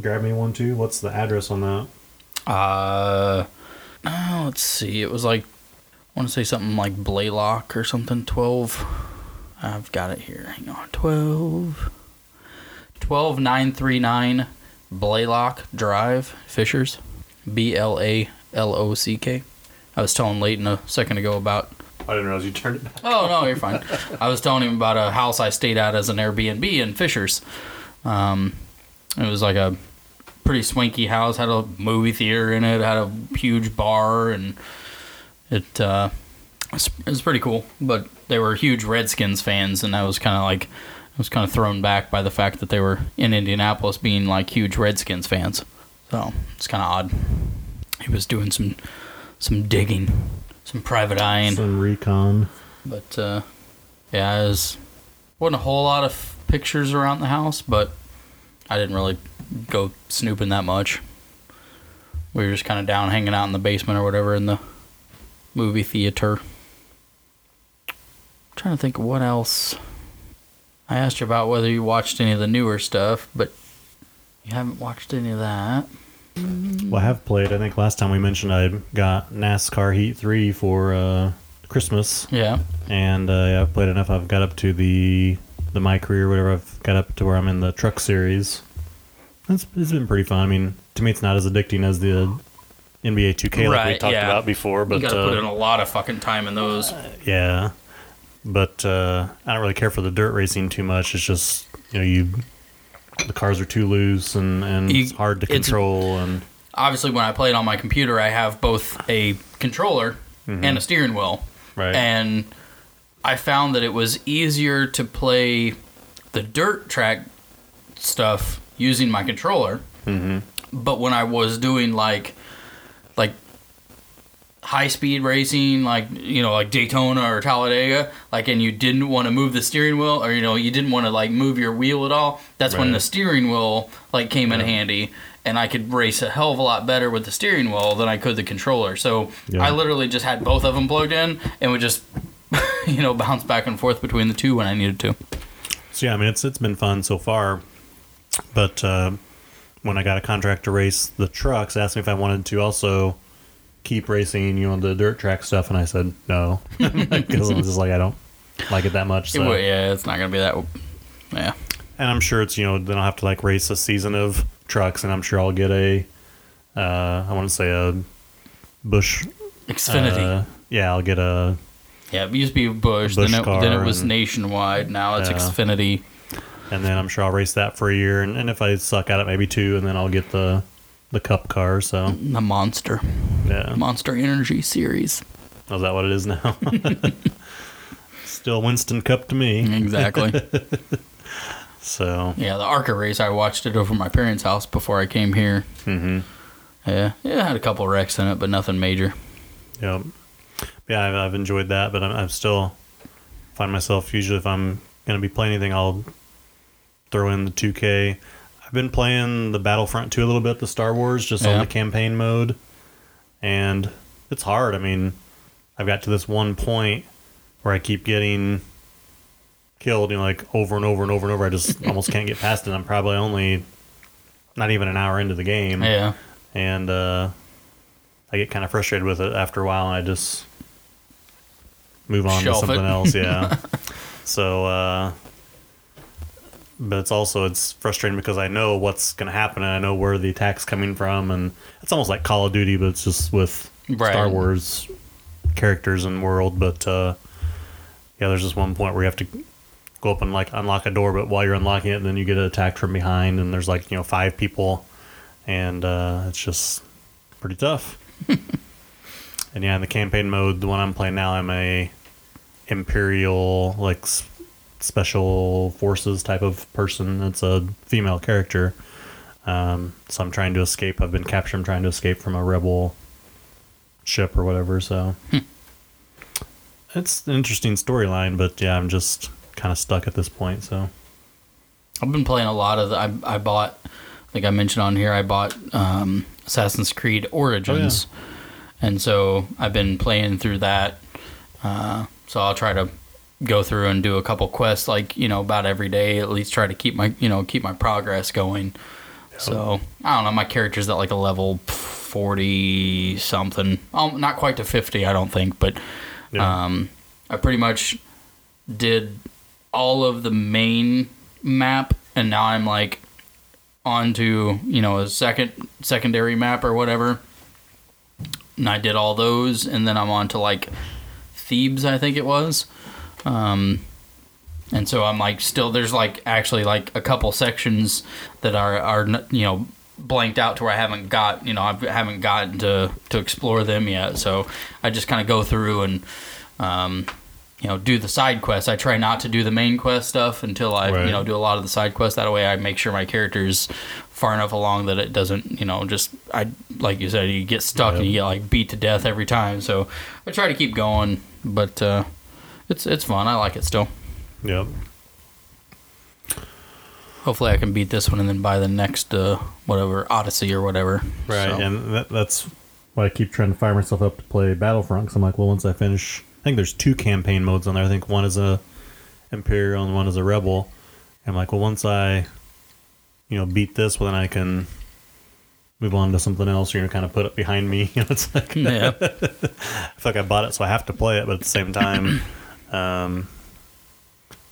grab me one too? What's the address on that?" Uh, oh, let's see. It was like I want to say something like Blaylock or something. Twelve. I've got it here. Hang on. Twelve. Twelve nine three nine Blaylock Drive, Fishers. B L A L O C K. I was telling Leighton a second ago about. I didn't realize you turned it back. Oh no, you're fine. I was telling him about a house I stayed at as an Airbnb in Fishers. Um, it was like a pretty swanky house. Had a movie theater in it. Had a huge bar, and it uh, was, it was pretty cool. But they were huge Redskins fans, and I was kind of like, I was kind of thrown back by the fact that they were in Indianapolis, being like huge Redskins fans. So it's kind of odd. He was doing some some digging, some private eyeing. Some recon. But uh, yeah, it was wasn't a whole lot of pictures around the house, but I didn't really go snooping that much. We were just kind of down hanging out in the basement or whatever in the movie theater. trying to think of what else. I asked you about whether you watched any of the newer stuff, but you haven't watched any of that. Well, I have played. I think last time we mentioned I got NASCAR Heat Three for uh, Christmas, Yeah. and uh, yeah, I've played enough. I've got up to the the my career, whatever. I've got up to where I'm in the truck series. It's, it's been pretty fun. I mean, to me, it's not as addicting as the NBA 2K like we Right, talked yeah. about before. But you gotta uh, put in a lot of fucking time in those. Yeah, but uh, I don't really care for the dirt racing too much. It's just you know you the cars are too loose and and You- it's hard to it's- control and obviously when I play it on my computer, I have both a controller and a steering wheel. right. And I found that it was easier to play the dirt track stuff using my controller. hmm But when I was doing like like high speed racing, like you know, like Daytona or Talladega, like and you didn't want to move the steering wheel or you know, you didn't want to like move your wheel at all, that's when the steering wheel like came in handy and I could race a hell of a lot better with the steering wheel than I could the controller. So Yeah. I literally just had both of them plugged in and would just you know, bounce back and forth between the two when I needed to. So yeah, I mean it's it's been fun so far, but uh, when I got a contract to race the trucks, asked me if I wanted to also keep racing, you know, the dirt track stuff, and I said no because I was just like I don't like it that much. It So. yeah, it's not gonna be that. Yeah, and I'm sure it's you know then I'll have to like race a season of trucks, and I'm sure I'll get a uh, I want to say a Busch Xfinity. uh, yeah, I'll get a yeah, it used to be Busch, Busch then it, then it was and- Nationwide. Now it's Yeah. Xfinity. and then I'm sure I'll race that for a year, and, and if I suck at it, maybe two, and then I'll get the the Cup car. So The Monster, yeah, Monster Energy Series. is that what it is now? Still Winston Cup to me. Exactly. So yeah, the ARCA race. I watched it over my parents' house before I came here. hmm Yeah, yeah, it had a couple wrecks in it, but nothing major. Yep. Yeah, I've, I've enjoyed that, but I'm, I'm still find myself usually if I'm going to be playing anything, I'll throw in the 2K. I've been playing the Battlefront 2 a little bit, the Star Wars, just on the campaign mode. And it's hard. I mean, I've got to this one point where I keep getting killed, you know, like over and over and over and over. I just almost can't get past it. I'm probably only not even an hour into the game. Yeah. And uh, I get kind of frustrated with it after a while, and I just move on Shelf to something it. else. Yeah. so, uh, but it's also it's frustrating because I know what's going to happen, and I know where the attack's coming from, and it's almost like Call of Duty, but it's just with Right. Star Wars characters and world. But uh, yeah, there's just one point where you have to go up and like unlock a door, but while you're unlocking it, then you get attacked from behind, and there's like you know five people, and uh, it's just pretty tough. and yeah, in the campaign mode, the one I'm playing now, I'm a imperial like special forces type of person. It's a female character. Um, so I'm trying to escape. I've been captured. I'm trying to escape from a rebel ship or whatever. So it's an interesting storyline, but yeah, I'm just kind of stuck at this point. So I've been playing a lot of the. I, I bought, like I mentioned on here, I bought um, Assassin's Creed Origins. And so I've been playing through that. Uh, so I'll try to go through and do a couple quests, like, you know, about every day, at least try to keep my, you know, keep my progress going. So I don't know, my character's at like a level 40 something. Um, not quite to 50, I don't think, but yeah, um, I pretty much did all of the main map, and now I'm like onto you know a second secondary map or whatever. And I did all those, and then I'm on to like Thebes, I think it was. Um, and so I'm like still there's like actually like a couple sections that are are you know blanked out to where I haven't got you know I haven't gotten to to explore them yet. So I just kind of go through and um, you know do the side quests. I try not to do the main quest stuff until I Right. you know do a lot of the side quests. That way I make sure my character's far enough along that it doesn't you know just I like you said you get stuck and you get like beat to death every time. So I try to keep going, but uh, it's it's fun. I like it still. yep. Hopefully, I can beat this one and then buy the next uh, whatever Odyssey or whatever. Right, So- and that, that's why I keep trying to fire myself up to play Battlefront. Because I'm like, well, once I finish, I think there's two campaign modes on there. I think one is a Imperial and one is a Rebel. I'm like, well, once I, you know, beat this, well, then I can move on to something else. You know, kind of put it behind me. You know, it's like yeah, I feel like I bought it, so I have to play it, but at the same time, um,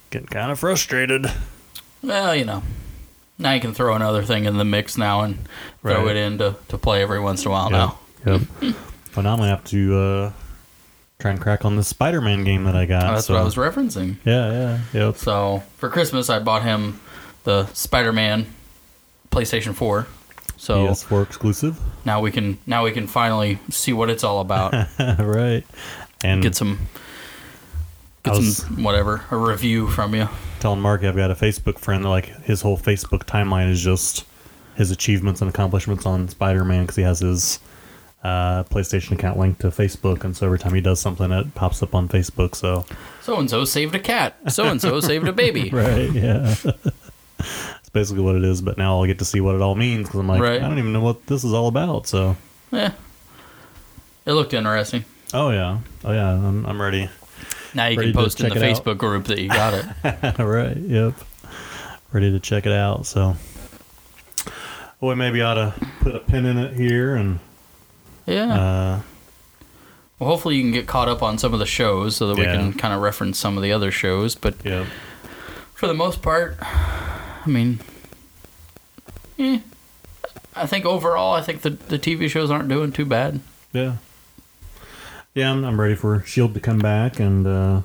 getting kind of frustrated. well, you know, now you can throw another thing in the mix now and throw Right. it in to, to play every once in a while Yep. now. Yep. well, now I'm gonna have to uh, try and crack on the Spider-Man game that I got. Oh, that's so- what I was referencing. Yeah, yeah, yep. So for Christmas, I bought him the Spider-Man PlayStation 4. So PS4 exclusive. now we can now we can finally see what it's all about. right. And get some get some whatever a review from you. telling Mark I've got a Facebook friend that like his whole Facebook timeline is just his achievements and accomplishments on Spider-Man because he has his uh, PlayStation account linked to Facebook, and so every time he does something, it pops up on Facebook. So So and so saved a cat. So and so saved a baby. right, yeah. Basically what it is, but now I'll get to see what it all means because I'm like, Right. I don't even know what this is all about. So, Yeah. It looked interesting. oh yeah, oh yeah, I'm, I'm ready. Now you Ready can post in the check it out. Facebook group that you got it. right. Yep. Ready to check it out. So, well, we maybe ought to put a pin in it here, and Yeah. uh, well, hopefully you can get caught up on some of the shows so that we Yeah. can kind of reference some of the other shows. But yeah, for the most part, I mean, eh, I think overall, I think the the TV shows aren't doing too bad. yeah, yeah. I'm, I'm ready for Shield to come back, and uh,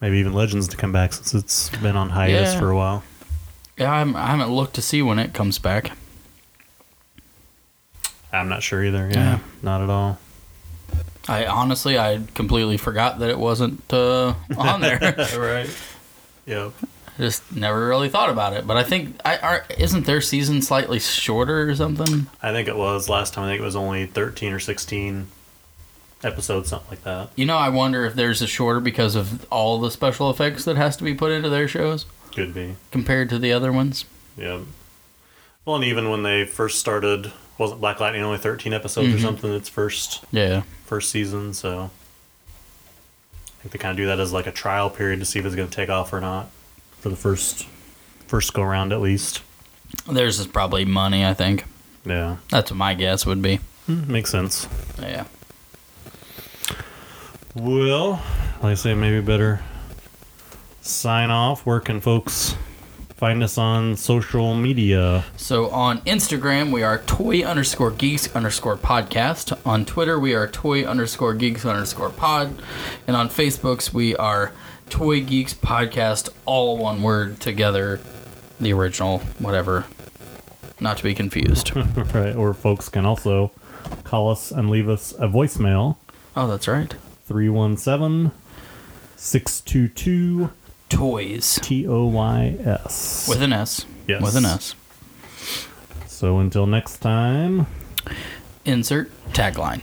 maybe even Legends to come back since it's been on hiatus Yeah. for a while. Yeah, I'm, I haven't looked to see when it comes back. I'm not sure either. Yeah, Yeah. not at all. I honestly, I completely forgot that it wasn't uh, on there. right. Yep. Just never really thought about it. But I think I are, isn't their season slightly shorter or something? I think it was last time. I think it was only 13 or 16 episodes, something like that. You know, I wonder if there's a shorter because of all the special effects that has to be put into their shows Could be. compared to the other ones. Yeah. Well, and even when they first started, wasn't Black Lightning only 13 episodes or Mhm. something? Its first Yeah. first season, so I think they kind of do that as like a trial period to see if it's going to take off or not for the first first go round at least. Theirs is probably money, I think. Yeah, That's what my guess would be. Hmm, makes sense. Yeah. Well, like I say, maybe better sign off. Where can folks find us on social media? So on Instagram, we are toy underscore geeks underscore podcast. On Twitter, we are toy underscore geeks underscore pod. And on Facebooks, we are toy geeks podcast, all one word together. The original, whatever. Not to be confused. right, or folks can also call us and leave us a voicemail oh, that's right. 317 622 Toys. T O Y S. With an S. Yes. With an S. So until next time. Insert tagline.